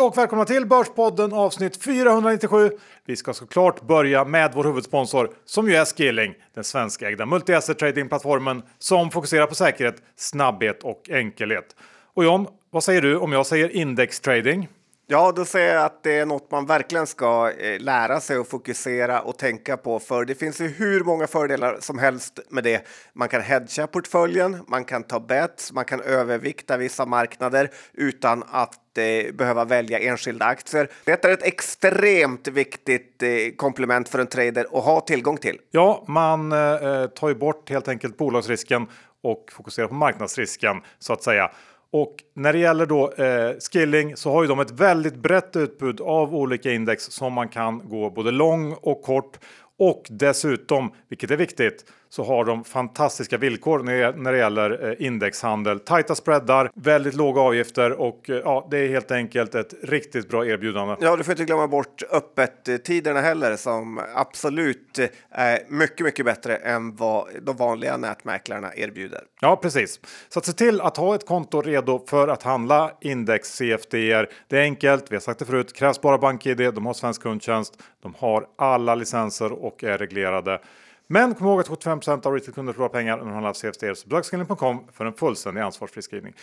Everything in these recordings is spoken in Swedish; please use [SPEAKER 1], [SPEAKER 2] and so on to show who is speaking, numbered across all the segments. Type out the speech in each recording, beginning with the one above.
[SPEAKER 1] Hej och välkomna till Börspodden avsnitt 497. Vi ska såklart börja med vår huvudsponsor som ju är Skilling, den svenskägda multi-asset trading-plattformen som fokuserar på säkerhet, snabbhet och enkelhet. Och John, vad säger du om jag säger indextrading?
[SPEAKER 2] Ja, då säger jag att det är något man verkligen ska eh, lära sig och fokusera och tänka på, för det finns ju hur många fördelar som helst med det. Man kan hedga portföljen, man kan ta bets, man kan övervikta vissa marknader utan att eh, behöva välja enskilda aktier. Det är ett extremt viktigt eh, komplement för en trader att ha tillgång till.
[SPEAKER 1] Ja, man eh, eh tar ju bort helt enkelt bolagsrisken och fokuserar på marknadsrisken så att säga. Och när det gäller då eh, Skilling så har ju de ett väldigt brett utbud av olika index som man kan gå både lång och kort. Och dessutom, vilket är viktigt, så har de fantastiska villkor när det gäller eh, indexhandel. Tajta spreadar, väldigt låga avgifter och eh, ja, det är helt enkelt ett riktigt bra erbjudande.
[SPEAKER 2] Ja, du får inte glömma bort öppettiderna heller som absolut är mycket, mycket bättre än vad de vanliga nätmäklarna erbjuder.
[SPEAKER 1] Ja, precis. Så att se till att ha ett konto redo för att handla index CFDR. Det är enkelt. Vi har sagt det förut. Krävs bara BankID. De har svensk kundtjänst. De har alla licenser och är reglerade. Men kom ihåg att 75% av retailkunder förlorar pengar när de handlar CFD. Så besök för en fullständig ansvarsfri skrivning.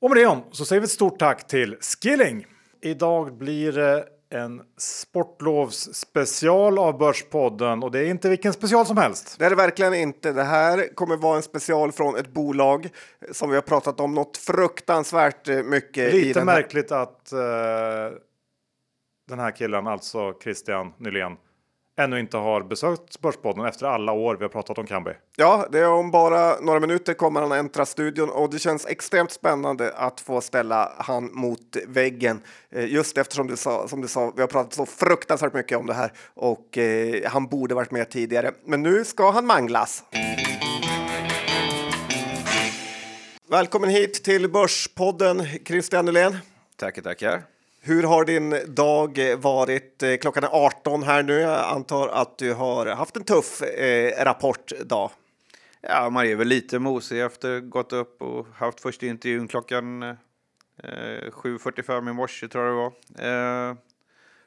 [SPEAKER 1] Och med det om så säger vi ett stort tack till Skilling. Idag blir det en sportlovsspecial av Börspodden och det är inte vilken special som helst.
[SPEAKER 2] Det är det verkligen inte. Det här kommer vara en special från ett bolag som vi har pratat om något fruktansvärt mycket.
[SPEAKER 1] Lite märkligt att uh, den här killen, alltså Christian Nylén, ännu inte har besökt Börspodden efter alla år vi har pratat om Kambi.
[SPEAKER 2] Ja, det är om bara några minuter kommer han äntra studion och det känns extremt spännande att få ställa han mot väggen. Eh, just eftersom du sa, som du sa, vi har pratat så fruktansvärt mycket om det här och eh, han borde varit med tidigare. Men nu ska han manglas. Välkommen hit till Börspodden, Christian Nylén.
[SPEAKER 3] Tackar, tackar.
[SPEAKER 2] Hur har din dag varit? Eh, klockan är 18 här nu. Jag antar att du har haft en tuff eh, rapportdag.
[SPEAKER 3] Ja, man är väl lite mosig efter gått upp och haft första intervjun klockan eh, 7.45 i morse tror jag det var. Eh,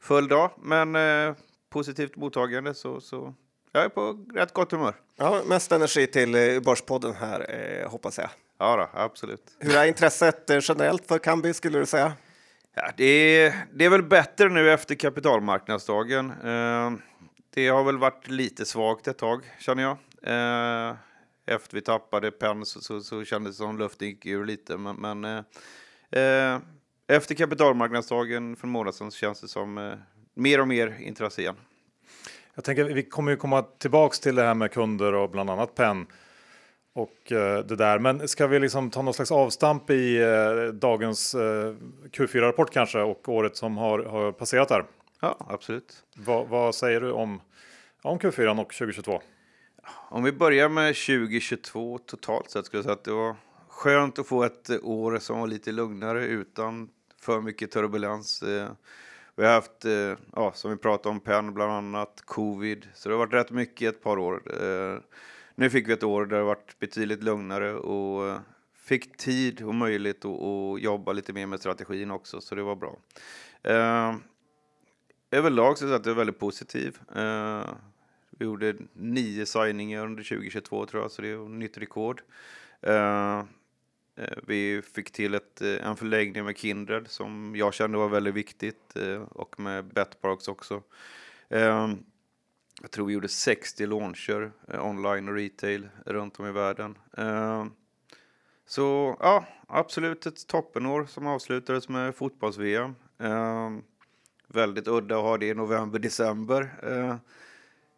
[SPEAKER 3] full dag, men eh, positivt mottagande så, så jag är på rätt gott humör.
[SPEAKER 2] Ja, mest energi till eh, Börspodden här eh, hoppas jag.
[SPEAKER 3] Ja, då, absolut.
[SPEAKER 2] Hur är intresset eh, generellt för Kambi skulle du säga?
[SPEAKER 3] Ja, det, är, det är väl bättre nu efter kapitalmarknadsdagen. Eh, det har väl varit lite svagt ett tag, känner jag. Eh, efter vi tappade PEN så, så, så kändes det som luften gick ur lite. Men, men eh, eh efter kapitalmarknadsdagen för en månad sedan så känns det som eh, mer och mer intresse igen.
[SPEAKER 1] Jag tänker vi kommer ju komma tillbaks till det här med kunder och bland annat PEN och eh, det där. Men ska vi liksom ta någon slags avstamp i eh, dagens eh, Q4-rapport kanske och året som har, har passerat där?
[SPEAKER 3] Ja, absolut.
[SPEAKER 1] Va, vad säger du om, om Q4 och 2022?
[SPEAKER 3] Om vi börjar med 2022 totalt sett skulle jag säga att det var skönt att få ett år som var lite lugnare utan för mycket turbulens. Vi har haft, ja, som vi pratade om, PEN bland annat, covid, så det har varit rätt mycket ett par år. Nu fick vi ett år där det varit betydligt lugnare och eh, fick tid och möjlighet att, jobba lite mer med strategin också, så det var bra. Eh, överlag så är det väldigt positiv. Eh, vi gjorde nio signingar under 2022 tror jag, så det är nytt rekord. Eh, eh, vi fick till ett, eh, en förläggning med Kindred som jag kände var väldigt viktigt och med Betparks också. Jag tror vi gjorde 60 launcher eh, online och retail runt om i världen. Eh, så ja, absolut ett toppenår som avslutades med fotbolls-VM. Eh, väldigt udda att ha det i november, december. Eh,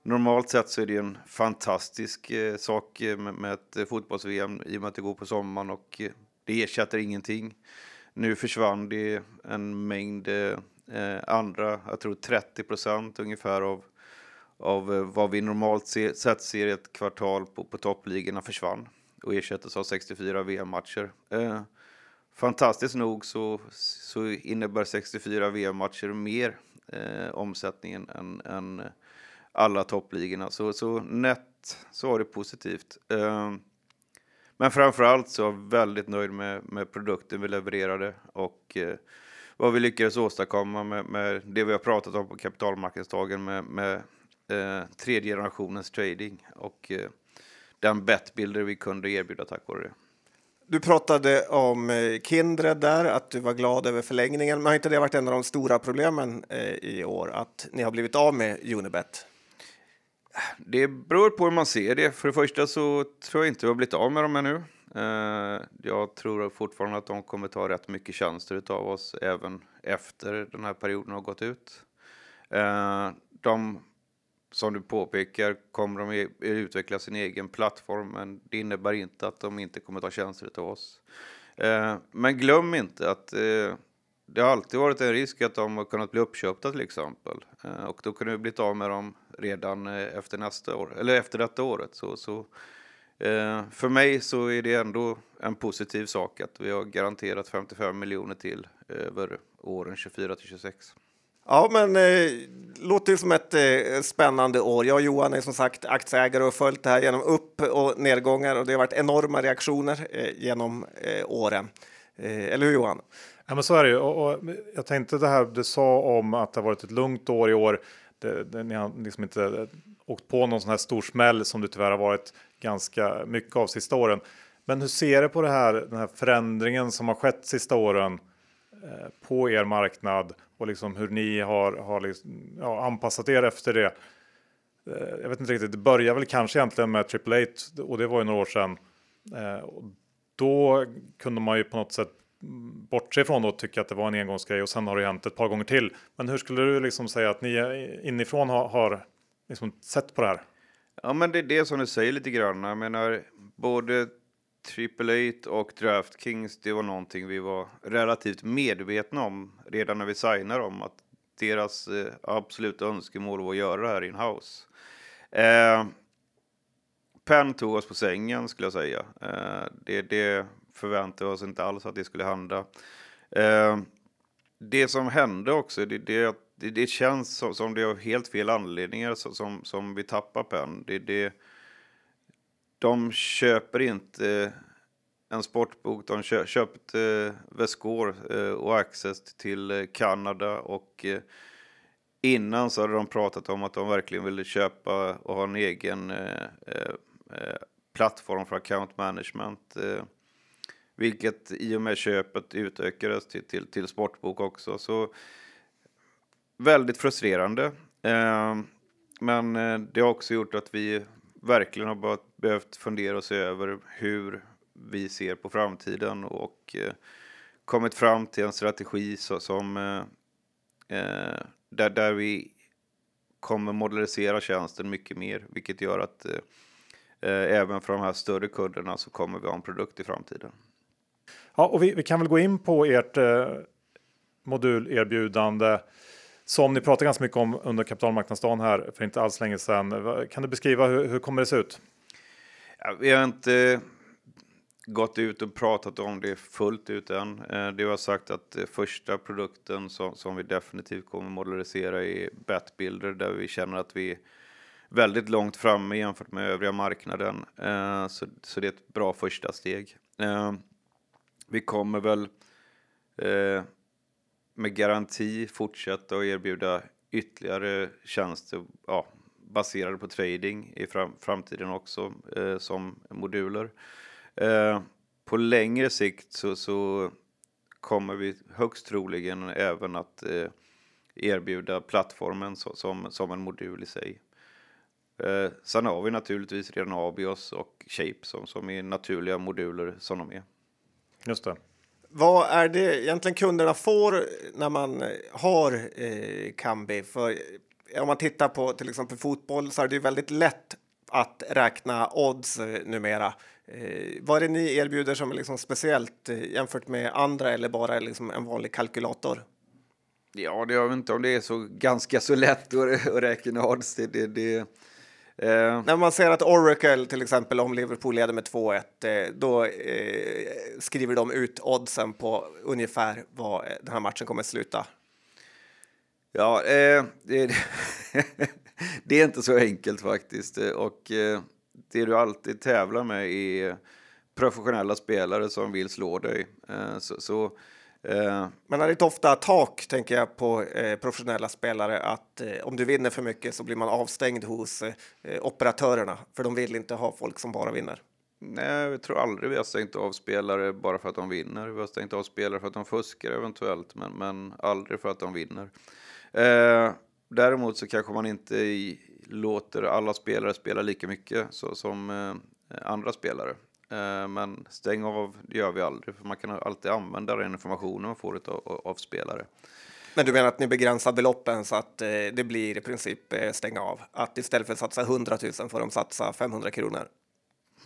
[SPEAKER 3] normalt sett så är det en fantastisk eh, sak med, med ett fotbolls-VM i och med att det går på sommaren och eh, det ersätter ingenting. Nu försvann det en mängd eh, eh, andra, jag tror 30 procent ungefär av av eh, vad vi normalt se, sett ser i ett kvartal på, på toppligorna försvann och ersattes av 64 VM-matcher. Eh, fantastiskt nog så, så innebär 64 VM-matcher mer eh, omsättningen än, än alla toppligorna. Så, så nätt så var det positivt. Eh, men framförallt så är jag väldigt nöjd med, med produkten vi levererade och eh, vad vi lyckades åstadkomma med, med det vi har pratat om på kapitalmarknadsdagen med, med eh, tredje generationens trading och eh, den bettbilder vi kunde erbjuda tack vare det.
[SPEAKER 2] Du pratade om eh, Kindred där, att du var glad över förlängningen. Men har inte det varit en av de stora problemen eh, i år, att ni har blivit av med Unibet?
[SPEAKER 3] Det beror på hur man ser det. För det första så tror jag inte vi har blivit av med dem ännu. Jag tror fortfarande att de kommer ta rätt mycket tjänster av oss även efter den här perioden har gått ut. De som du påpekar kommer de utveckla sin egen plattform, men det innebär inte att de inte kommer ta tjänster av oss. Eh, men glöm inte att eh, det har alltid varit en risk att de har kunnat bli uppköpta till exempel. Eh, och då kunde vi blivit av med dem redan efter nästa år, eller efter detta året. Så, så för mig så är det ändå en positiv sak att vi har garanterat 55 miljoner till över åren 24 till 26.
[SPEAKER 2] Ja, men eh, låter ju som ett eh, spännande år. Jag och Johan är som sagt aktieägare och följt det här genom upp och nedgångar och det har varit enorma reaktioner eh, genom eh, åren. Eh, eller hur Johan?
[SPEAKER 1] Ja, men så är det ju. Och, och, jag tänkte det här du sa om att det har varit ett lugnt år i år. Det, det, ni har liksom inte eh, åkt på någon sån här stor smäll som det tyvärr har varit ganska mycket av sista åren. Men hur ser du på det här, den här förändringen som har skett sista åren eh, på er marknad och liksom hur ni har, har liksom, ja, anpassat er efter det. Eh, jag vet inte riktigt, det började väl kanske egentligen med Triple Eight och det var ju några år sedan. Eh, och då kunde man ju på något sätt bortse ifrån och tycka att det var en engångsgrej och sen har det hänt ett par gånger till. Men hur skulle du liksom säga att ni inifrån har, har liksom sett på det här?
[SPEAKER 3] Ja, men det är det som du säger lite grann. Jag menar, både Triple Eight och DraftKings, det var någonting vi var relativt medvetna om redan när vi signade dem, att deras eh, absoluta önskemål var att göra det här in-house. Eh, Penn tog oss på sängen skulle jag säga. Eh, det, det förväntade vi oss inte alls att det skulle hända. Eh, det som hände också, det, det, det, det känns som, som det är av helt fel anledningar som, som vi tappar Penn. Det, det, de köper inte eh, en sportbok. De köpte eh, Vescore eh, och Access till Kanada och innan så hade de pratat om att de verkligen ville köpa och ha en egen plattform för account management. Vilket i och med köpet utökades till, till, till sportbok också. Så väldigt frustrerande. Men det har också gjort att vi verkligen har börjat behövt fundera och se över hur vi ser på framtiden och eh, kommit fram till en strategi så, som eh, eh där, där vi kommer modernisera tjänsten mycket mer, vilket gör att eh, eh, även för de här större kunderna så kommer vi ha en produkt i framtiden.
[SPEAKER 1] Ja, och vi, vi kan väl gå in på ert eh, modulerbjudande som ni pratade ganska mycket om under kapitalmarknadsdagen här för inte alls länge sedan. Kan du beskriva hur, hur kommer det se ut?
[SPEAKER 3] Ja, vi har inte gått ut och pratat om det fullt ut än. Eh, det har sagt att eh, första produkten som, som vi definitivt kommer modellisera är Batbuilder där vi känner att vi är väldigt långt framme jämfört med övriga marknaden. Eh, så, så det är ett bra första steg. Vi kommer väl med garanti fortsätta att erbjuda ytterligare tjänster ja, baserade på trading i fram, framtiden också som moduler. Eh, på längre sikt så, så, kommer vi högst troligen även att eh, erbjuda plattformen så, som, som en modul i sig. Eh, sen har vi naturligtvis redan Abios och Shape som, som är naturliga moduler som de är.
[SPEAKER 1] Just det.
[SPEAKER 2] Vad är det egentligen kunderna får när man har eh, Kambi? För om man tittar på till exempel fotboll så är det väldigt lätt att räkna odds eh, numera. Eh, vad är det ni erbjuder som är liksom speciellt eh, jämfört med andra eller bara liksom en vanlig kalkylator?
[SPEAKER 3] Ja, det jag vet inte om det är så ganska så lätt att, att räkna odds. Det, det, det,
[SPEAKER 2] eh. När man ser att Oracle till exempel om Liverpool leder med 2-1, eh, då eh, skriver de ut oddsen på ungefär vad den här matchen kommer att sluta.
[SPEAKER 3] Ja, eh, det, det, är inte så enkelt faktiskt. Och det du alltid tävlar med är professionella spelare som vill slå dig. Eh, så, så Eh,
[SPEAKER 2] Men är det inte ofta tak, tänker jag, på eh, professionella spelare att eh, om du vinner för mycket så blir man avstängd hos eh, operatörerna för de vill inte ha folk som bara vinner.
[SPEAKER 3] nej, jag tror aldrig vi har stängt av spelare bara för att de vinner. Vi har stängt av spelare för att de fuskar eventuellt, men, men aldrig för att de vinner. Eh, däremot så kanske man inte i, låter alla spelare spela lika mycket så, som eh, andra spelare. Eh, men stäng av, det gör vi aldrig, för man kan alltid använda den informationen man får av, av spelare.
[SPEAKER 2] Men du menar att ni begränsar beloppen så att eh, det blir i princip eh, stänga av? Att istället för att satsa 100 000 får de satsa 500 kronor?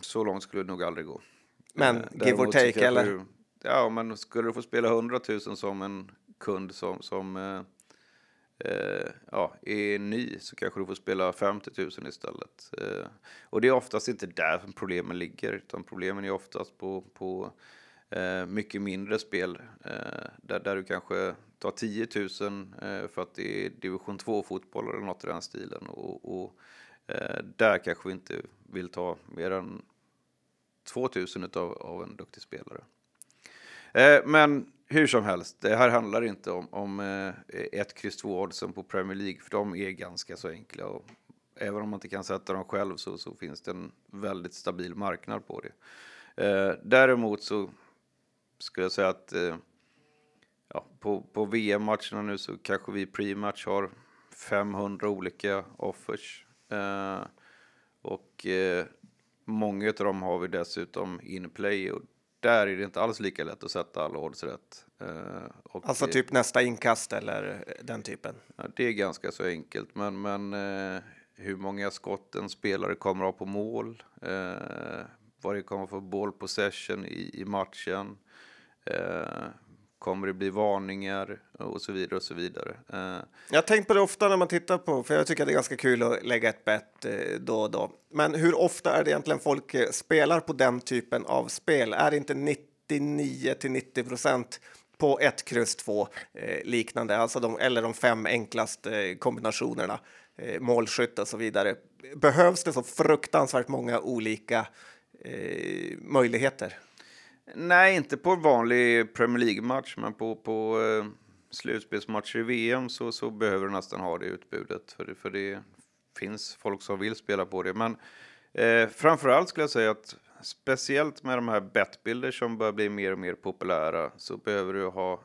[SPEAKER 3] Så långt skulle det nog aldrig gå.
[SPEAKER 2] Men
[SPEAKER 3] Eh,
[SPEAKER 2] give or take, eller?
[SPEAKER 3] Du, ja, men skulle du få spela 100 000 som en kund som, som eh, ja, är ny så kanske du får spela 50 000 istället. Eh, och det är oftast inte där problemen ligger, utan problemen är oftast på, på eh, mycket mindre spel eh, där, där du kanske tar 10 000 eh, för att det är division 2-fotboll eller något i den stilen. Och, och eh, där kanske vi inte vill ta mer än 2000 utav, av en duktig spelare. Eh, men hur som helst, det här handlar inte om, om eh, ett kryss 2 oddsen på Premier League, för de är ganska så enkla. Och även om man inte kan sätta dem själv så, så finns det en väldigt stabil marknad på det. Eh, däremot så skulle jag säga att eh, ja, på, på VM-matcherna nu så kanske vi pre-match har 500 olika offers. Eh, och eh, många av dem har vi dessutom in play och där är det inte alls lika lätt att sätta alla odds rätt. Eh, och,
[SPEAKER 2] Alltså typ nästa inkast eller eh, den typen?
[SPEAKER 3] Ja, det är ganska så enkelt, men, men eh, hur många skott en spelare kommer att ha på mål, vad det kommer för ball possession i, i matchen, kommer det bli varningar och så vidare och så vidare. Eh,
[SPEAKER 2] Jag har tänkt på det ofta när man tittar på, för jag tycker att det är ganska kul att lägga ett bett eh, då och då. Men hur ofta är det egentligen folk eh, spelar på den typen av spel? Är det inte 99 till 90 procent på ett kryss 2 eh, liknande, alltså de, eller de fem enklaste eh, kombinationerna, eh, målskytt och så vidare. Behövs det så fruktansvärt många olika eh, möjligheter?
[SPEAKER 3] Nej, inte på en vanlig Premier League-match, men på, på eh, slutspelsmatcher i VM så, så behöver du nästan ha det utbudet. För det, för det finns folk som vill spela på det. Men eh, framförallt skulle jag säga att speciellt med de här bettbilder som börjar bli mer och mer populära så behöver du ha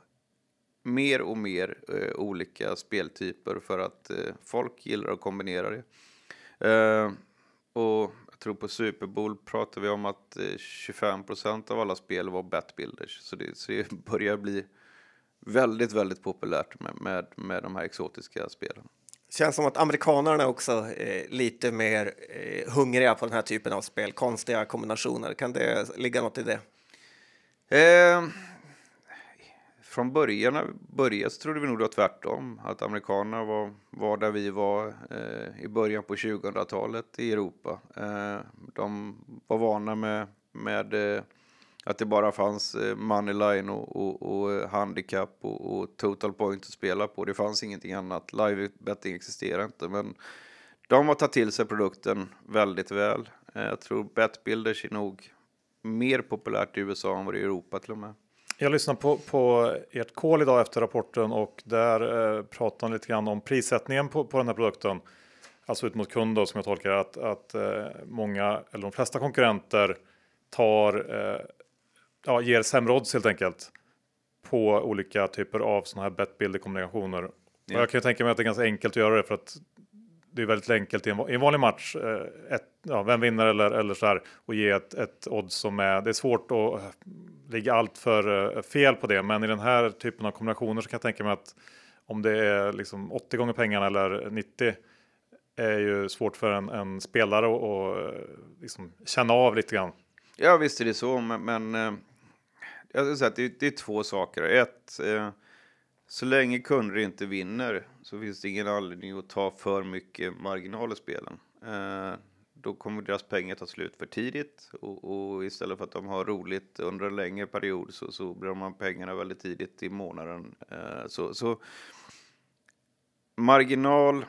[SPEAKER 3] mer och mer eh, olika speltyper för att eh, folk gillar att kombinera det. Eh, och tror på Super Bowl pratar vi om att eh, 25% av alla spel var betbuilders. Så det, så det börjar bli väldigt, väldigt populärt med, med, med de här exotiska spelen.
[SPEAKER 2] Känns som att amerikanerna är också eh, lite mer eh, hungriga på den här typen av spel, konstiga kombinationer. Kan det ligga något i det?
[SPEAKER 3] Eh, från början, början så trodde vi nog det var tvärtom. Att amerikanerna var, var där vi var eh, i början på 2000-talet i Europa. Eh, de var vana med, med eh, att det bara fanns eh, moneyline och, och, och eh, handicap och, och total point att spela på. Det fanns ingenting annat. Live betting existerar inte. Men de har tagit till sig produkten väldigt väl. Eh, jag tror betbuilders är nog mer populärt i USA än vad det är i Europa till och med.
[SPEAKER 1] Jag lyssnade på, på ert call idag efter rapporten och där eh, pratade ni lite grann om prissättningen på, på den här produkten. Alltså ut mot kund då, som jag tolkar att, att eh, många eller de flesta konkurrenter tar, eh, ja, ger sämre odds helt enkelt på olika typer av sådana här bet kombinationer. Och
[SPEAKER 3] Ja.
[SPEAKER 1] jag kan ju tänka mig att det är ganska enkelt att göra det för att det är väldigt enkelt i en, i en vanlig match. Eh, ett, ja, vem vinner eller, eller så här och ge ett, ett odds som är. Det är svårt att eh, ligga allt för eh, fel på det, men i den här typen av kombinationer så kan jag tänka mig att om det är liksom 80 gånger pengarna eller 90 är ju svårt för en, en spelare att eh, liksom känna av lite grann.
[SPEAKER 3] Ja, visst är det så, men, men eh, jag skulle säga att det, det är två saker. Ett, eh, så länge kunder inte vinner så finns det ingen anledning att ta för mycket marginal i spelen. Eh, då kommer deras pengar ta slut för tidigt och, och istället för att de har roligt under en längre period så, så blir de av pengarna väldigt tidigt i månaden. Eh, så, så marginal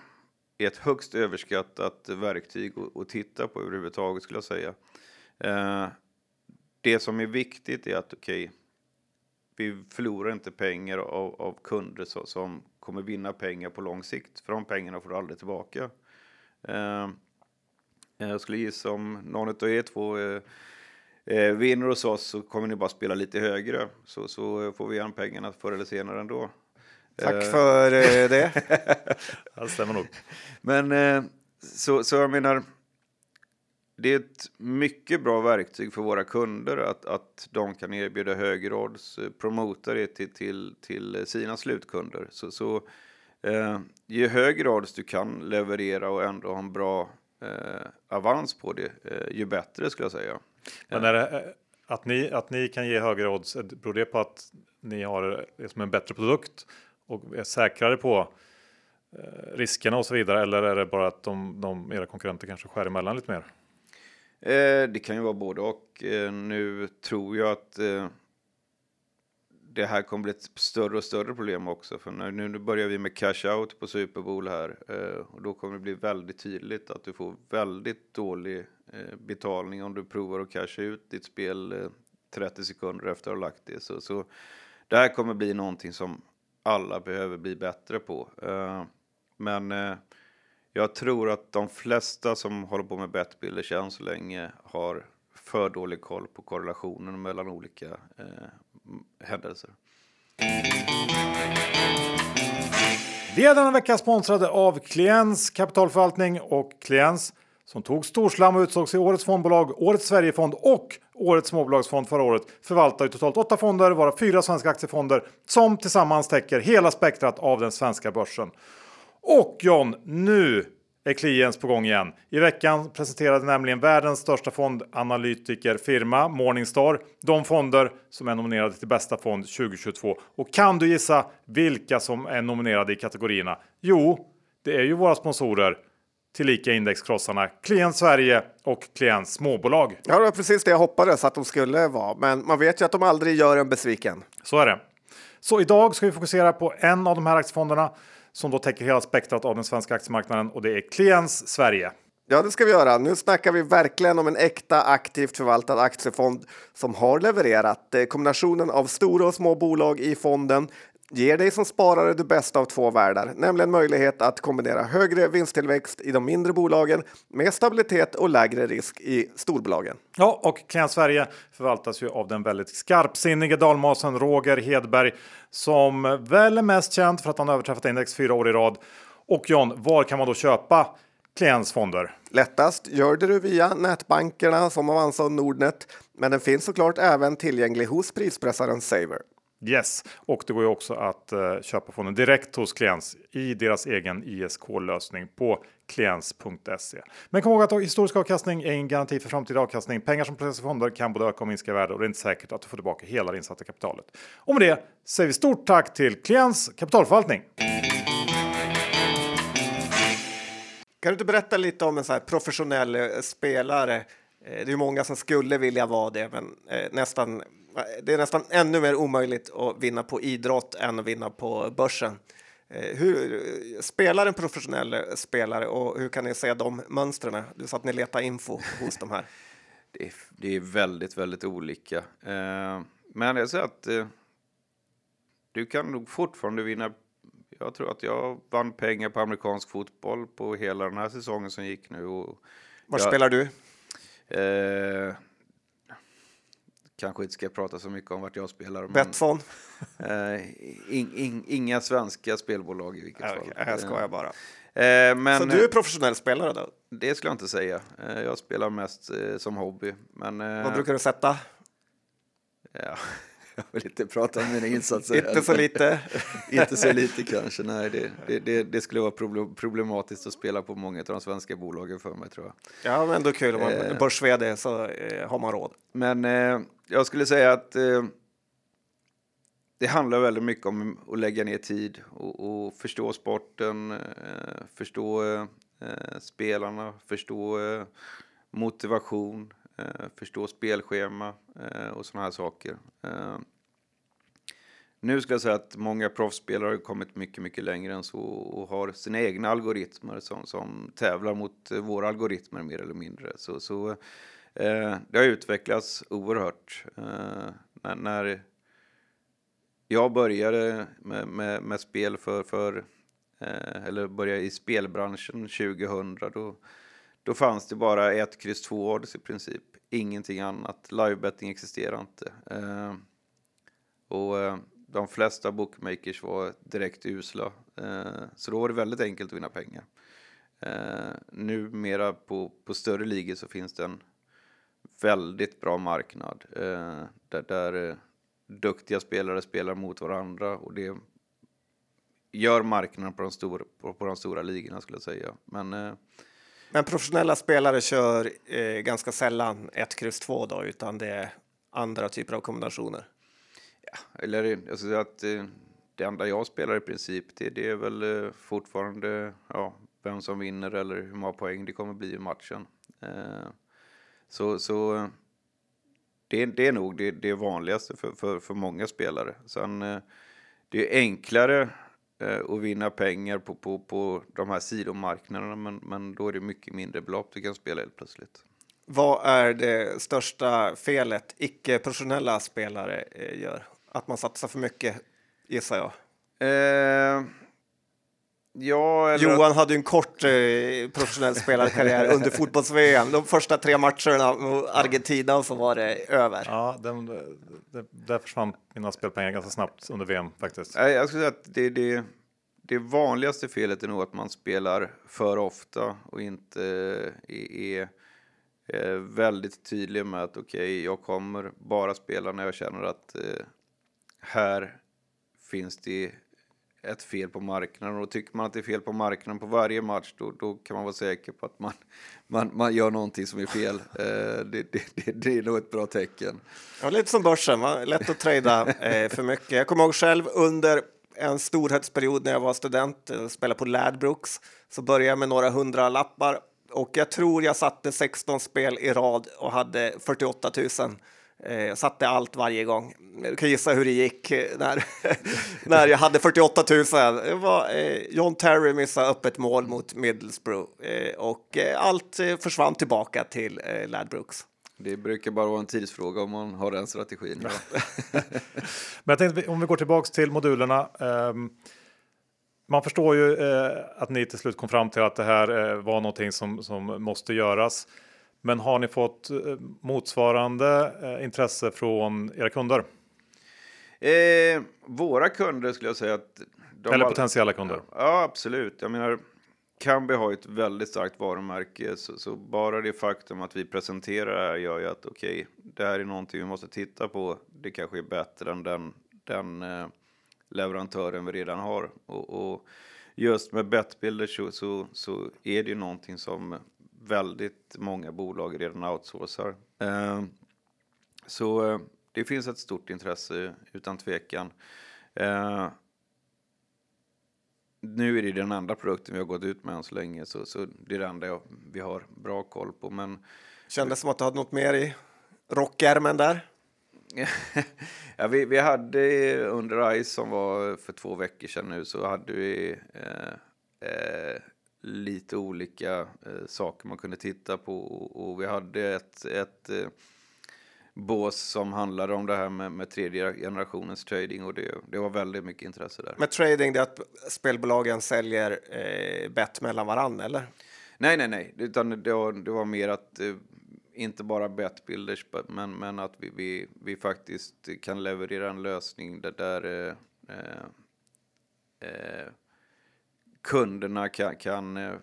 [SPEAKER 3] är ett högst överskattat verktyg att, att titta på överhuvudtaget skulle jag säga. Eh, det som är viktigt är att okej, vi förlorar inte pengar av, av kunder så, som kommer vinna pengar på lång sikt. För de pengarna får du aldrig tillbaka. Eh, jag skulle gissa om någon av er två eh, eh, vinner hos oss så kommer ni bara spela lite högre. Så, så får vi igen pengarna förr eller senare ändå.
[SPEAKER 2] Tack
[SPEAKER 3] Eh,
[SPEAKER 2] för eh, det.
[SPEAKER 1] Det stämmer nog.
[SPEAKER 3] Men eh, så, så jag menar, det är ett mycket bra verktyg för våra kunder att, att de kan erbjuda högre odds, eh, promota det till, till, till sina slutkunder. Så, så eh, ju högre odds du kan leverera och ändå ha en bra eh, avans på det, eh, ju bättre skulle jag säga.
[SPEAKER 1] Men är det, eh, att, ni, att ni kan ge högre odds, beror det på att ni har det som en bättre produkt och är säkrare på eh, riskerna och så vidare? Eller är det bara att de, de, era konkurrenter kanske skär emellan lite mer?
[SPEAKER 3] Eh, det kan ju vara både och. Eh, nu tror jag att eh, det här kommer bli ett större och större problem också. För nu, nu börjar vi med cash out på Super Bowl här. Eh, och då kommer det bli väldigt tydligt att du får väldigt dålig eh, betalning om du provar att casha ut ditt spel eh, 30 sekunder efter att ha lagt det. Så, så det här kommer bli någonting som alla behöver bli bättre på. Men eh, jag tror att de flesta som håller på med bettbilder än så länge har för dålig koll på korrelationen mellan olika eh, händelser.
[SPEAKER 1] Vi är denna vecka sponsrade av Kliens kapitalförvaltning och Kliens som tog storslam och utsågs i Årets fondbolag, Årets Sverigefond och Årets småbolagsfond förra året förvaltar ju totalt åtta fonder, varav fyra svenska aktiefonder som tillsammans täcker hela spektrat av den svenska börsen. Och John, nu är Kliens på gång igen. I veckan presenterade nämligen världens största fondanalytikerfirma Morningstar de fonder som är nominerade till bästa fond 2022. Och kan du gissa vilka som är nominerade i kategorierna? Jo, det är ju våra sponsorer tillika indexkrossarna Kliens Sverige och Kliens småbolag.
[SPEAKER 2] Ja, det var precis det jag hoppades att de skulle vara, men man vet ju att de aldrig gör en besviken.
[SPEAKER 1] Så är det. Så idag ska vi fokusera på en av de här aktiefonderna som då täcker hela spektrat av den svenska aktiemarknaden och det är Kliens Sverige.
[SPEAKER 2] Ja, det ska vi göra. Nu snackar vi verkligen om en äkta aktivt förvaltad aktiefond som har levererat. Kombinationen av stora och små bolag i fonden ger dig som sparare det bästa av två världar, nämligen möjlighet att kombinera högre vinsttillväxt i de mindre bolagen med stabilitet och lägre risk i storbolagen.
[SPEAKER 1] Ja, och Kliens Sverige förvaltas ju av den väldigt skarpsinnige dalmasen Roger Hedberg som väl är mest känd för att han överträffat index fyra år i rad. Och John, var kan man då köpa Kliens fonder?
[SPEAKER 2] Lättast gör det du via nätbankerna som Avanza och Nordnet, men den finns såklart även tillgänglig hos prispressaren Saver.
[SPEAKER 1] Yes, och det går ju också att eh, köpa fonden direkt hos Kliens i deras egen ISK-lösning på kliens.se. Men kom ihåg att historisk avkastning är en garanti för framtida avkastning. Pengar som placeras i fonder kan både öka och minska i värde och det är inte säkert att du får tillbaka hela det insatta kapitalet. Och med det säger vi stort tack till Kliens kapitalförvaltning.
[SPEAKER 2] Kan du inte berätta lite om en så här professionell eh, spelare? Eh, det är många som skulle vilja vara det, men nästan, det är nästan ännu mer omöjligt att vinna på idrott än att vinna på börsen. Eh, Hur spelar en professionell spelare och hur kan ni se de mönstren? Du sa att ni letar info hos de här.
[SPEAKER 3] Det är, det är väldigt, väldigt olika. Eh, men jag säger att eh, du kan nog fortfarande vinna. Jag tror att jag vann pengar på amerikansk fotboll på hela den här säsongen som gick nu. Och
[SPEAKER 2] Var
[SPEAKER 3] jag,
[SPEAKER 2] spelar du?
[SPEAKER 3] Eh, kanske inte ska prata så mycket om vart jag spelar. Men,
[SPEAKER 2] Betsson?
[SPEAKER 3] eh, in, in, inga svenska spelbolag i vilket
[SPEAKER 2] Ja,
[SPEAKER 3] fall.
[SPEAKER 2] Jag skojar bara.
[SPEAKER 3] Eh, men
[SPEAKER 2] Så du är professionell spelare då?
[SPEAKER 3] det skulle jag inte säga. Eh, jag spelar mest eh, som hobby. Men, eh,
[SPEAKER 2] Vad brukar du sätta?
[SPEAKER 3] Ja, jag vill inte prata om mina insatser.
[SPEAKER 2] Inte så lite.
[SPEAKER 3] inte så lite kanske. Nej, det, det, det, det skulle vara problem- problematiskt att spela på många av de svenska bolagen för mig tror jag.
[SPEAKER 2] Ja, men ändå kul. Om man
[SPEAKER 3] Eh.
[SPEAKER 2] är börs så eh, har man råd.
[SPEAKER 3] Men eh, jag skulle säga att eh, det handlar väldigt mycket om att lägga ner tid och, och förstå sporten, eh, förstå eh, spelarna, förstå eh, motivation, eh, förstå spelschema eh, och sådana här saker. Eh, nu ska jag säga att många proffsspelare har kommit mycket, mycket längre än så och har sina egna algoritmer som, som tävlar mot våra algoritmer mer eller mindre. Så, så eh, det har utvecklats oerhört. Eh, när, när jag började med, med, med spel för, för eh, eller började i spelbranschen 2000. Då, då fanns det bara ett kryss två odds i princip. Ingenting annat. Livebetting existerade inte. Eh, och eh, de flesta bookmakers var direkt usla. Eh, så då var det väldigt enkelt att vinna pengar. Eh, numera på, på större ligor så finns det en väldigt bra marknad eh, där, där eh, duktiga spelare spelar mot varandra och det gör marknaden på de stora, på, på de stora ligorna skulle jag säga. Men, eh,
[SPEAKER 2] Men professionella spelare kör eh, ganska sällan 1, kryss 2 då, utan det är andra typer av kombinationer.
[SPEAKER 3] eller jag skulle säga att eh, det enda jag spelar i princip det, det är väl eh, fortfarande ja, vem som vinner eller hur många poäng det kommer bli i matchen. Så så det, det är nog det, det vanligaste för, för, för många spelare. Sen eh, det är enklare eh, att vinna pengar på, på, på de här sidomarknaderna men, men då är det mycket mindre belopp du kan spela helt plötsligt.
[SPEAKER 2] Vad är det största felet icke-professionella spelare eh, gör? Att man satsar för mycket, gissar jag.
[SPEAKER 3] Eh, ja, eller...
[SPEAKER 2] Johan hade ju en kort eh, professionell spelarkarriär under fotbolls-VM. De första tre matcherna mot Argentina så var det över.
[SPEAKER 1] Ja, den, det, där försvann mina spelpengar ganska snabbt under VM faktiskt.
[SPEAKER 3] Nej, jag skulle säga att det, det, det vanligaste felet är nog att man spelar för ofta och inte eh, är, är väldigt tydlig med att okej, jag kommer bara spela när jag känner att eh, här finns det ett fel på marknaden och tycker man att det är fel på marknaden på varje match då, då kan man vara säker på att man, man, man gör någonting som är fel. Eh, det, det, det, det är nog ett bra tecken.
[SPEAKER 2] Ja, lite som börsen, va? lätt att trada eh, för mycket. Jag kommer ihåg själv under en storhetsperiod när jag var student och spelade på Ladbrokes så började jag med några hundra lappar och jag tror jag satte 16 spel i rad och hade 48 000. Eh, satte allt varje gång. Du kan gissa hur det gick eh, när, när jag hade 48 000. Det var, eh, John Terry missade öppet mål mot Middlesbrough eh, och eh, allt eh, försvann tillbaka till eh, Ladbrokes.
[SPEAKER 3] Det brukar bara vara en tidsfråga om man har den strategin. Ja.
[SPEAKER 1] Men jag tänkte om vi går tillbaks till modulerna. ehm, man förstår ju eh, att ni till slut kom fram till att det här eh, var någonting som, som måste göras. Men har ni fått eh, motsvarande eh, intresse från era kunder?
[SPEAKER 3] Eh, våra kunder skulle jag säga att... De
[SPEAKER 1] Eller potentiella kunder?
[SPEAKER 3] Ja, absolut. Jag menar, Kambi har ett väldigt starkt varumärke, så, så bara det faktum att vi presenterar det här gör ju att okej, det här är någonting vi måste titta på. Det kanske är bättre än den, den eh, leverantören vi redan har. Och, och just med Betbuilder så, så, så är det ju någonting som väldigt många bolag redan outsourcar. Eh, så eh, det finns ett stort intresse utan tvekan. Eh, nu är det den enda produkten vi har gått ut med än så länge, så, så det är det enda vi har bra koll på. Men
[SPEAKER 2] Kändes som att du hade något mer i rockärmen där.
[SPEAKER 3] ja, vi, vi hade under Ice som var för två veckor sedan nu så hade vi eh, eh, lite olika eh, saker man kunde titta på och, och vi hade ett, ett eh, bås som handlade om det här med, med tredje generationens trading och det, det var väldigt mycket intresse där.
[SPEAKER 2] Med trading, det är att spelbolagen säljer eh, bett mellan varann, eller?
[SPEAKER 3] Nej, nej, nej, utan det var, det var mer att eh, inte bara betbuilders, men, men att vi, vi, vi faktiskt kan leverera en lösning där, där eh, eh, eh, kunderna kan, kan eh,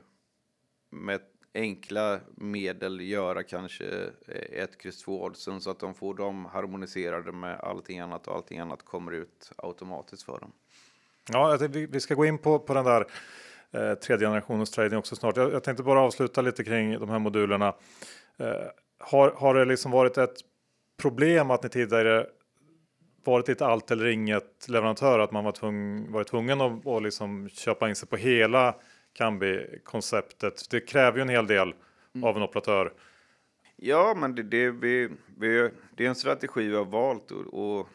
[SPEAKER 3] med enkla medel göra kanske eh, ett kryss två oddsen så att de får dem harmoniserade med allting annat och allting annat kommer ut automatiskt för dem.
[SPEAKER 1] Ja, vi- vi ska gå in på, på den där eh, tredje generationens trading också snart. Jag, jag tänkte bara avsluta lite kring de här modulerna. Eh, har, har det liksom varit ett problem att ni tidigare varit lite allt eller inget leverantör? Att man var tvung, varit tvungen att, att liksom köpa in sig på hela Kambi-konceptet? Det kräver ju en hel del av en operatör.
[SPEAKER 3] Ja, men det, det, vi, vi, det är en strategi vi har valt och, och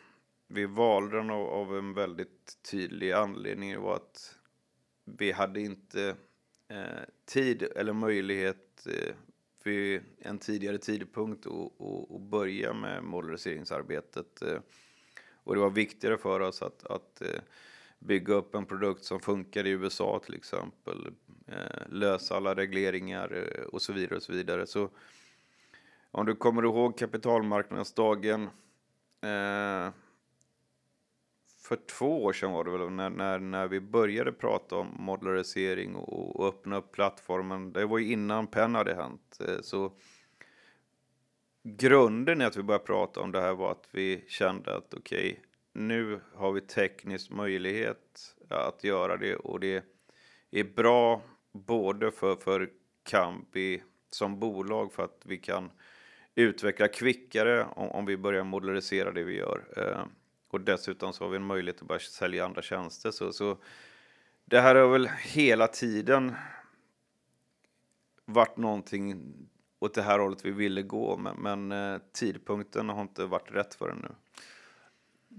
[SPEAKER 3] vi valde den av, av en väldigt tydlig anledning. Det var att vi hade inte eh, tid eller möjlighet eh, vid en tidigare tidpunkt att börja med moderniseringsarbetet. Eh, och det var viktigare för oss att, att eh, bygga upp en produkt som funkar i USA till exempel, eh, lösa alla regleringar eh, och så vidare och så vidare. Så om du kommer ihåg kapitalmarknadsdagen eh, för två år sedan var det väl när, när, när vi började prata om modularisering och, och öppna upp plattformen. Det var ju innan PEN hade hänt. Eh, så grunden i att vi började prata om det här var att vi kände att okej, okay, nu har vi teknisk möjlighet att göra det och det är bra både för, för Kambi som bolag för att vi kan utveckla kvickare om, om vi börjar modularisera det vi gör. Eh, och dessutom så har vi en möjlighet att börja sälja andra tjänster. Så, så det här har väl hela tiden varit någonting åt det här hållet vi ville gå, men, men eh, tidpunkten har inte varit rätt för den nu.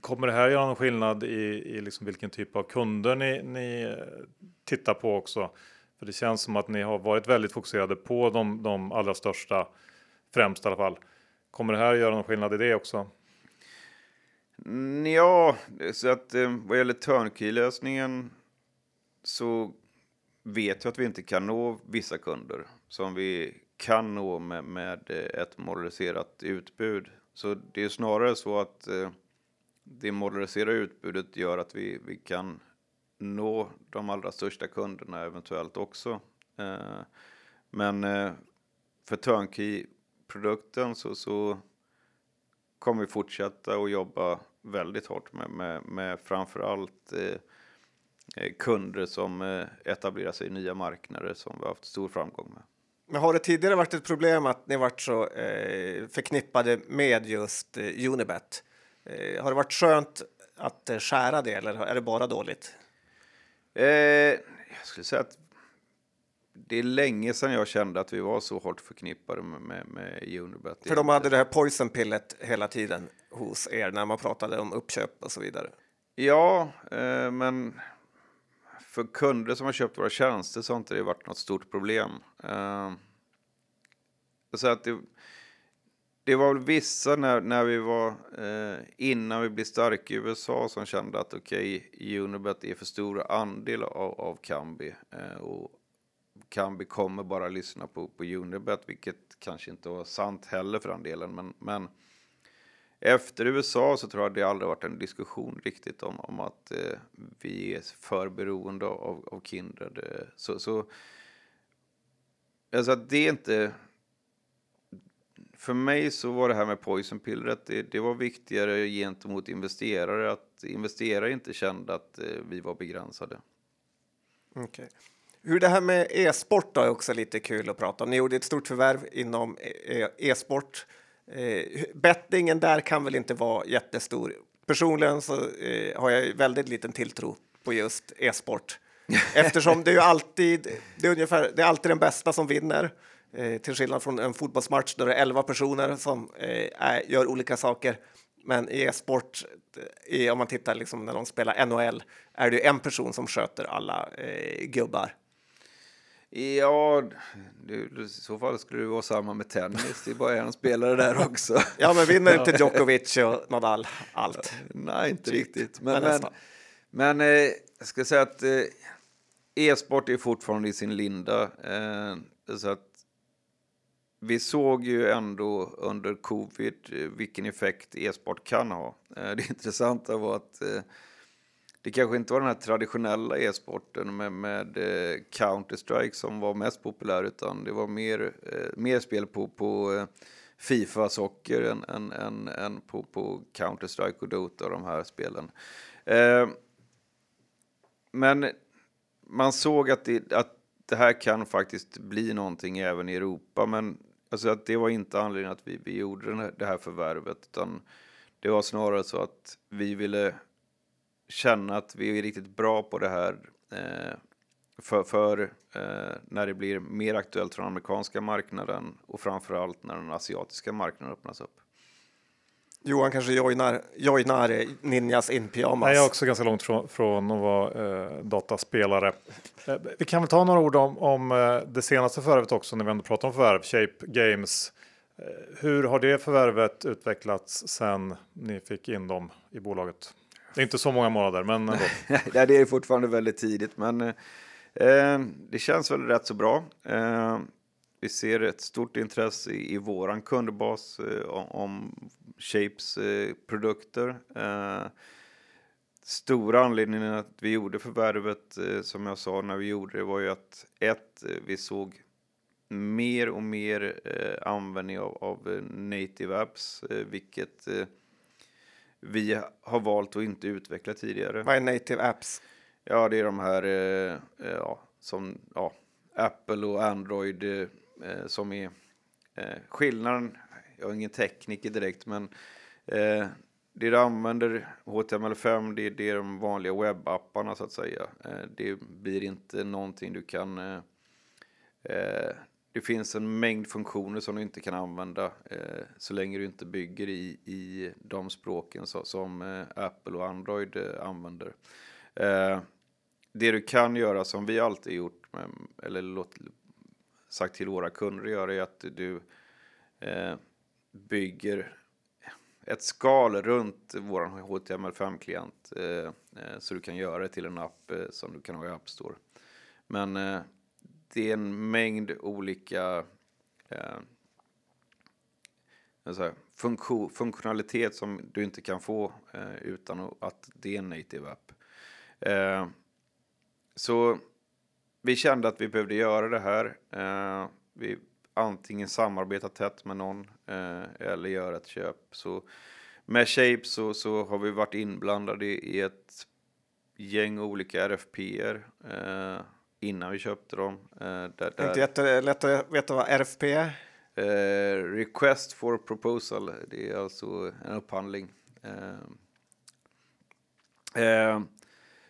[SPEAKER 1] Kommer det här göra någon skillnad i, i liksom vilken typ av kunder ni, ni eh, tittar på också? För det känns som att ni har varit väldigt fokuserade på de, de allra största, främst i alla fall. Kommer det här göra någon skillnad i det också?
[SPEAKER 3] Mm, ja, så att eh, vad gäller turnkey-lösningen så vet jag att vi inte kan nå vissa kunder som vi kan nå med, med eh, ett moraliserat utbud. Så det är snarare så att eh, det moraliserade utbudet gör att vi, vi kan nå de allra största kunderna eventuellt också. Eh, men eh, för turnkey-produkten så, så kommer vi fortsätta att jobba väldigt hårt med, med, med framförallt eh, eh kunder som eh, etablerar sig i nya marknader som vi har haft stor framgång med.
[SPEAKER 2] Men har det tidigare varit ett problem att ni varit så eh, förknippade med just eh, Unibet? Eh, har det varit skönt att skära det eller är det bara dåligt?
[SPEAKER 3] jag skulle säga att det är länge sedan jag kände att vi var så hårt förknippade med, med, med Unibet.
[SPEAKER 2] För de hade det här poisonpillet hela tiden hos er när man pratade om uppköp och så vidare.
[SPEAKER 3] Ja, eh, men för kunder som har köpt våra tjänster så har inte det varit något stort problem. Uh, så att det, det var väl vissa när, när vi var eh, innan vi blev starka i USA som kände att okej, okay, Unibet är för stor andel av, av Kambi eh, och Kambi kommer bara lyssna på, på Unibet, vilket kanske inte var sant heller för den delen. Men, men efter USA så tror jag det aldrig varit en diskussion riktigt om, om att eh, vi är för beroende av, av Kindred. Eh, så, så alltså det är inte... För mig så var det här med poisonpillret, det, det var viktigare gentemot investerare att investerare inte kände att eh, vi var begränsade.
[SPEAKER 2] Okej. Okay. Hur det här med e-sport är också lite kul att prata om. Ni gjorde ett stort förvärv inom e- e-sport. Eh, bettingen där kan väl inte vara jättestor. Personligen så eh, har jag väldigt liten tilltro på just e-sport eftersom det är alltid, det är ungefär, det är alltid den bästa som vinner. Eh, till skillnad från en fotbollsmatch där det är 11 personer som eh, är, gör olika saker. Men i e-sport, om man tittar liksom när de spelar NHL, är det en person som sköter alla eh, gubbar.
[SPEAKER 3] Ja, i så fall skulle det vara samma med tennis. Det är bara en spelare där också.
[SPEAKER 2] ja, men vinner inte Djokovic och Nadal allt?
[SPEAKER 3] Nej, inte typ. riktigt. Men, men, men, men eh, jag ska säga att eh, e-sport är fortfarande i sin linda. Eh, så att vi såg ju ändå under covid eh, vilken effekt e-sport kan ha. Eh, det intressanta var att eh, det kanske inte var den här traditionella e-sporten med, med eh, Counter-Strike som var mest populär utan det var mer, eh, mer spel på, på eh, Fifa Socker än, än, än, än på, på Counter-Strike och Dota och de här spelen. Eh, men man såg att det, att det här kan faktiskt bli någonting även i Europa men alltså att det var inte anledningen att vi, vi gjorde det här förvärvet utan det var snarare så att vi ville känna att vi är riktigt bra på det här eh, för, för eh, när det blir mer aktuellt för den amerikanska marknaden och framförallt när den asiatiska marknaden öppnas upp.
[SPEAKER 2] Johan kanske joinar, joinar Ninjas in pyjamas.
[SPEAKER 1] Jag är också ganska långt från, från att vara eh, dataspelare. Eh, vi kan väl ta några ord om, om eh, det senaste förvärvet också när vi ändå pratar om förvärv. Shape Games Hur har det förvärvet utvecklats sen ni fick in dem i bolaget? Det är inte så många månader, men ändå.
[SPEAKER 3] ja, det är fortfarande väldigt tidigt, men eh, det känns väl rätt så bra. Eh, vi ser ett stort intresse i, i våran kundbas eh, om Shapes eh, produkter. Eh, stora anledningen att vi gjorde förvärvet, eh, som jag sa när vi gjorde det, var ju att ett, vi såg mer och mer eh, användning av, av native apps, eh, vilket eh, vi har valt att inte utveckla tidigare.
[SPEAKER 2] Vad är native apps?
[SPEAKER 3] Ja, det är de här eh, eh ja, som ja, Apple och Android eh, som är skillnaden. Jag är ingen tekniker direkt, men det du använder HTML5, det är, det är de vanliga webbapparna så att säga. det blir inte någonting du kan det finns en mängd funktioner som du inte kan använda eh, så länge du inte bygger i, i de språken så, som eh, Apple och Android eh, använder. Eh, det du kan göra som vi alltid gjort, med, eller låt, sagt till våra kunder att göra, är att du eh, bygger ett skal runt vår HTML5-klient eh, eh, så du kan göra det till en app eh, som du kan ha i App Store. Men eh, det är en mängd olika eh, alltså, funktion, funktionalitet som du inte kan få eh, utan att det är en native app. Eh, så vi kände att vi behövde göra det här. Eh, vi antingen samarbeta tätt med någon eh, eller göra ett köp. Så med Shape så, så har vi varit inblandade i ett gäng olika RFPer eh, innan vi köpte dem. Eh, där,
[SPEAKER 2] där, inte jättelätt att veta vad RFP är.
[SPEAKER 3] Eh, request for proposal, det är alltså en upphandling. Eh, eh,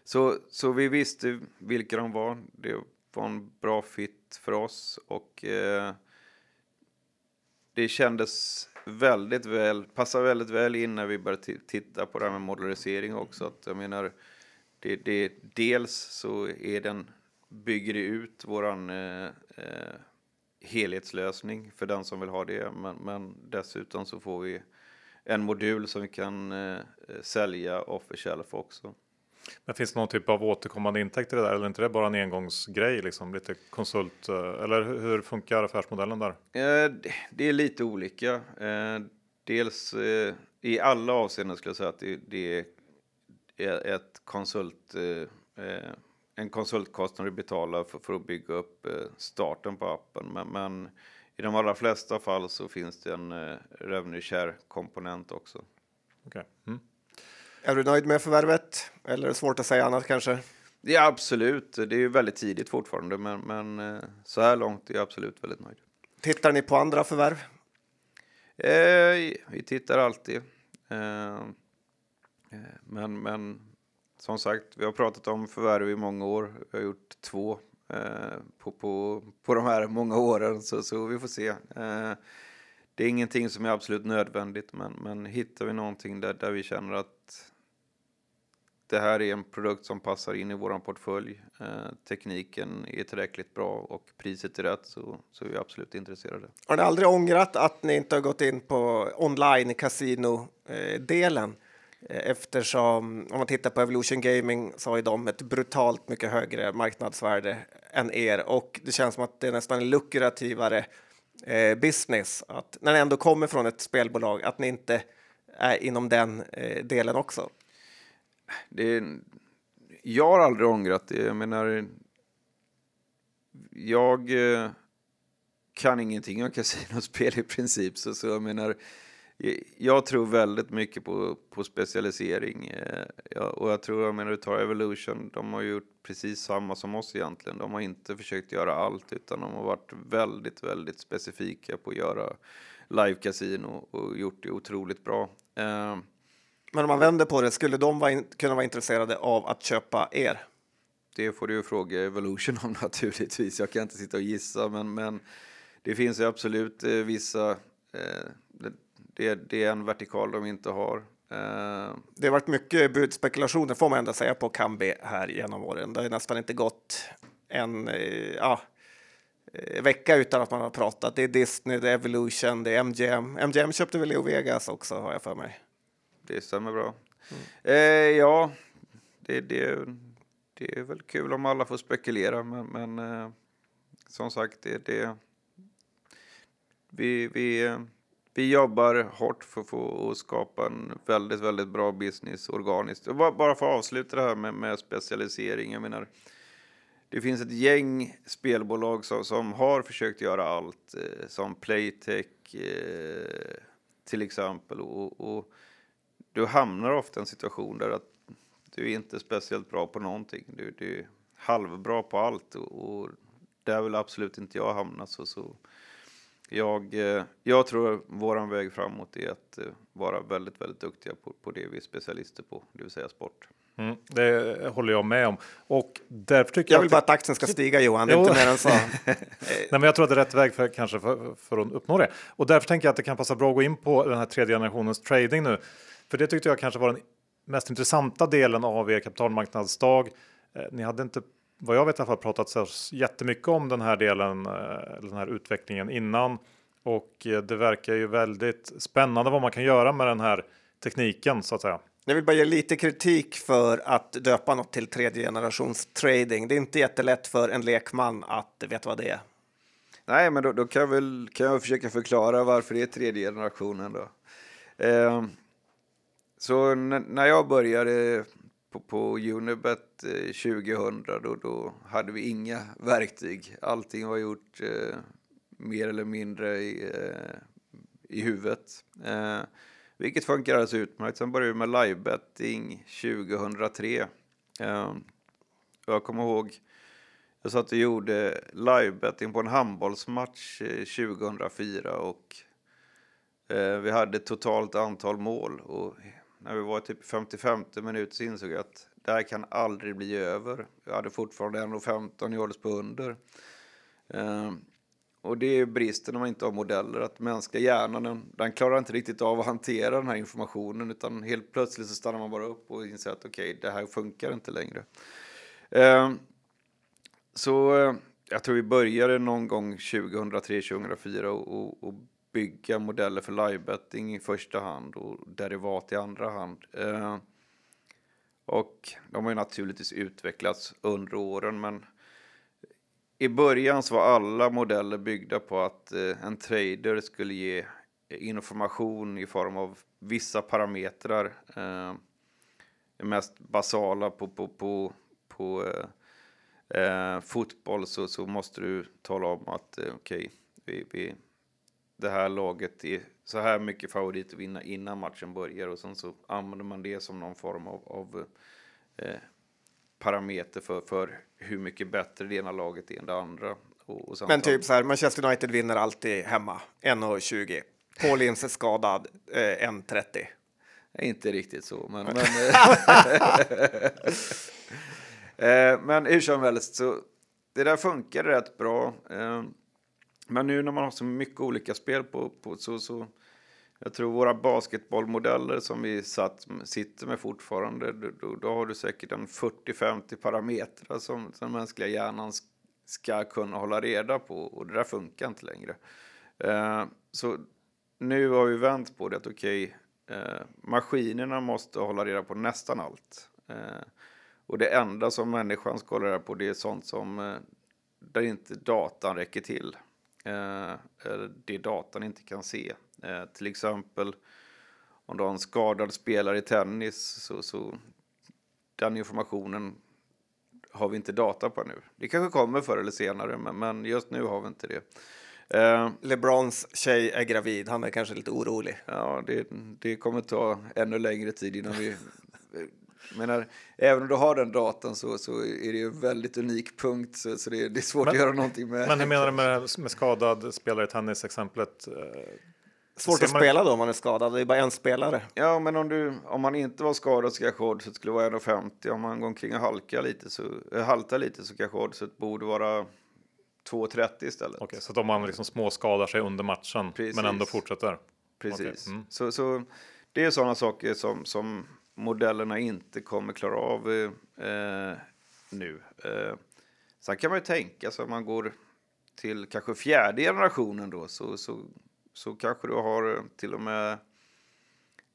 [SPEAKER 3] så, så vi visste vilka de var. Det var en bra fit för oss och eh, det kändes väldigt väl, passade väldigt väl in när vi började titta på det här med modularisering också. Att jag menar, det, det, dels så är den bygger det ut våran eh, eh, helhetslösning för den som vill ha det. Men, men, dessutom så får vi en modul som vi kan eh, sälja off the shelf också.
[SPEAKER 1] Men finns det någon typ av återkommande intäkter i det där eller är inte det bara en engångsgrej liksom lite konsult eh, eller hur funkar affärsmodellen där?
[SPEAKER 3] Eh, det är lite olika. Eh, dels i alla avseenden skulle jag säga att det är ett konsult en konsultkostnad du betalar för, för att bygga upp eh, starten på appen. Men, men, i de allra flesta fall så finns det en eh, revenue share-komponent också.
[SPEAKER 1] Okay. Mm.
[SPEAKER 2] Är du nöjd med förvärvet? Eller är det svårt att säga annat kanske?
[SPEAKER 3] Ja, absolut. Det är ju väldigt tidigt fortfarande, men, men eh, så här långt är jag absolut väldigt nöjd.
[SPEAKER 2] Tittar ni på andra förvärv?
[SPEAKER 3] Eh, vi tittar alltid. Eh, eh men, men som sagt, vi har pratat om förvärv i många år. Vi har gjort två eh, på, på, på de här många åren, så, så vi får se. Eh, det är ingenting som är absolut nödvändigt, men, men hittar vi någonting där, där vi känner att det här är en produkt som passar in i vår portfölj, eh, tekniken är tillräckligt bra och priset är rätt så, så är vi absolut intresserade.
[SPEAKER 2] Har ni aldrig ångrat att ni inte har gått in på online kasino eh, delen? Eh, Eh, eftersom om man tittar på Evolution Gaming så har ju de ett brutalt mycket högre marknadsvärde än er och det känns som att det är nästan en lukrativare eh, business att när ni ändå kommer från ett spelbolag att ni inte är inom den eh, delen också.
[SPEAKER 3] Det, jag har aldrig ångrat det. Jag menar, jag eh, kan ingenting om kasinospel i princip så, så jag menar jag tror väldigt mycket på, på specialisering. Eh, ja, och jag tror, jag menar, du tar Evolution, de har gjort precis samma som oss egentligen. De har inte försökt göra allt, utan de har varit väldigt, väldigt specifika på att göra live-casino och gjort det otroligt bra. Eh,
[SPEAKER 2] Men om man vänder på det, skulle de vara in, kunna vara intresserade av att köpa er?
[SPEAKER 3] Det får du ju fråga Evolution om naturligtvis. Jag kan inte sitta och gissa, men, men det finns ju absolut eh, vissa eh, det, det är en vertikal de inte har.
[SPEAKER 2] Uh, det har varit mycket budspekulationer får man ändå säga på Kambi här genom åren. Det har nästan inte gått en, uh, ja, eh, vecka utan att man har pratat. Det är Disney, det är Evolution, det är MGM. MGM köpte väl Leo Vegas också har jag för mig.
[SPEAKER 3] Det stämmer bra. Eh, ja, det, det, det är väl kul om alla får spekulera, men, men eh, som sagt, det, det, vi, vi, eh, vi jobbar hårt för att få skapa en väldigt, väldigt bra business organiskt. Och bara, för att avsluta det här med, med specialisering, jag menar, det finns ett gäng spelbolag som, som har försökt göra allt, eh, som Playtech eh, till exempel. Och, och du hamnar ofta i en situation där att du är inte speciellt bra på någonting. Du, du är halvbra på allt och, och där vill absolut inte jag hamna. Så, så jag, eh, jag tror vår väg framåt är att eh, vara väldigt, väldigt duktiga på, på det vi är specialister på, det vill säga sport.
[SPEAKER 1] Mm, det håller jag med om. Och därför tycker
[SPEAKER 2] Jag
[SPEAKER 1] jag
[SPEAKER 2] vill
[SPEAKER 1] att
[SPEAKER 2] bara att aktien ska stiga Johan, det är inte mer än så.
[SPEAKER 1] Nej, men jag tror att det är rätt väg för, kanske för, för att uppnå det. Och därför tänker jag att det kan passa bra att gå in på den här tredje generationens trading nu. För det tyckte jag kanske var den mest intressanta delen av er kapitalmarknadsdag. Eh, ni hade inte, vad jag vet i alla fall, pratat så jättemycket om den här delen, eh, den här utvecklingen innan. Och eh, det verkar ju väldigt spännande vad man kan göra med den här tekniken så att säga.
[SPEAKER 2] Jag vill bara ge lite kritik för att döpa något till tredje generations trading. Det är inte jättelätt för en lekman att veta vad det är.
[SPEAKER 3] Nej, men då, då kan, jag väl, kan jag försöka förklara varför det är tredje generationen då. Eh, så när jag började på, på Unibet eh, 2000 då, då hade vi inga verktyg. Allting var gjort eh, mer eller mindre i, eh, i huvudet. Eh, vilket funkar alldeles utmärkt. Sen började vi med livebetting 2003. Eh, och jag kommer ihåg jag satt och gjorde livebetting på en handbollsmatch eh, 2004 och eh, vi hade totalt antal mål och när vi var typ 55 minuter så insåg jag att det här kan aldrig bli över. Jag hade fortfarande 1,15 i odds på under. Eh, och det är bristen när man inte har modeller, att mänskliga hjärnan den, den klarar inte riktigt av att hantera den här informationen utan helt plötsligt så stannar man bara upp och inser att okej, det här funkar inte längre. Ehm, eh, så jag tror vi började någon gång 2003-2004 och, och, och bygga modeller för livebetting i första hand och derivat i andra hand. Eh, och de har ju naturligtvis utvecklats under åren men i början så var alla modeller byggda på att eh, en trader skulle ge information i form av vissa parametrar. Eh, det mest basala på, på, på, på eh, eh, fotboll så, så måste du tala om att eh, okej, vi, vi, det här laget är så här mycket favorit att vinna innan matchen börjar och sen så använder man det som någon form av, av eh, parameter för, för hur mycket bättre det ena laget är än det andra. Och, och
[SPEAKER 2] Men typ så här, Manchester United vinner alltid hemma, 1,20. Paul Ince skadad, eh, 1,30.
[SPEAKER 3] Nej, Inte riktigt så, men... men, eh, men hur som helst, så det där funkar rätt bra. Eh, men nu när man har så mycket olika spel på, på så, så jag tror våra basketbollmodeller som vi satt, sitter med fortfarande, då, då, har du säkert en 40-50 parametrar som, som den mänskliga hjärnan ska kunna hålla reda på och det där funkar inte längre. Eh, så nu har vi vänt på det att okej, eh, maskinerna måste hålla reda på nästan allt. Eh, och det enda som människan ska hålla reda på det är sånt som eh, där inte datan räcker till. Eh, det datan inte kan se. Eh, till exempel om du har en skadad spelare i tennis så, så den informationen har vi inte data på nu. Det kanske kommer förr eller senare, men, men just nu har vi inte det. Eh,
[SPEAKER 2] LeBrons tjej är gravid, han är kanske lite orolig.
[SPEAKER 3] Ja, det, det kommer ta ännu längre tid innan vi... Menar, även om du har den datan så, så är det ju en väldigt unik punkt så, så det, det är svårt
[SPEAKER 1] Men-
[SPEAKER 3] att göra någonting med.
[SPEAKER 1] Men hur menar du med, med skadad spelare i tennis-exemplet? Eh,
[SPEAKER 2] Svårt att
[SPEAKER 1] man-
[SPEAKER 2] spela då om man är skadad, det är bara en spelare.
[SPEAKER 3] Ja, men om, du, om man inte var skadad så kanske oddset skulle vara 1,50. Om man går omkring och halkar lite så, äh, haltar lite så kanske oddset borde vara 2,30 istället.
[SPEAKER 1] Okej, så att om man liksom småskadar sig under matchen
[SPEAKER 3] Precis.
[SPEAKER 1] men ändå fortsätter.
[SPEAKER 3] Precis.
[SPEAKER 1] Okej, mm.
[SPEAKER 3] Så, så det är sådana saker som, som modellerna inte kommer klara av eh, nu. Eh, sen kan man ju tänka sig om man går till kanske fjärde generationen då så, så, så kanske du har eh, till och med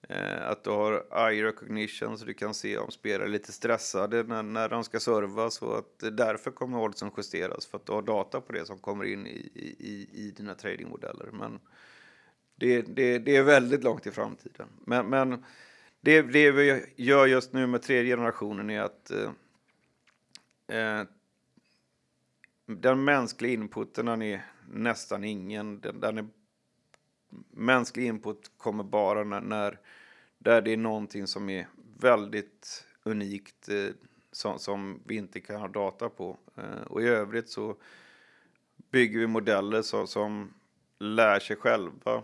[SPEAKER 3] eh, att du har eye recognition så du kan se om spelare är lite stressade när, när de ska serva så att därför kommer oddsen justeras för att du har data på det som kommer in i, i, i dina tradingmodeller. Men det, det, det är väldigt långt i framtiden. Men, men det, det vi gör just nu med tredje generationen är att eh, eh, den mänskliga inputen den är nästan ingen. Den, den är, mänsklig input kommer bara när, när där det är någonting som är väldigt unikt eh, som, som, vi inte kan ha data på. Eh, och i övrigt så bygger vi modeller som, som lär sig själva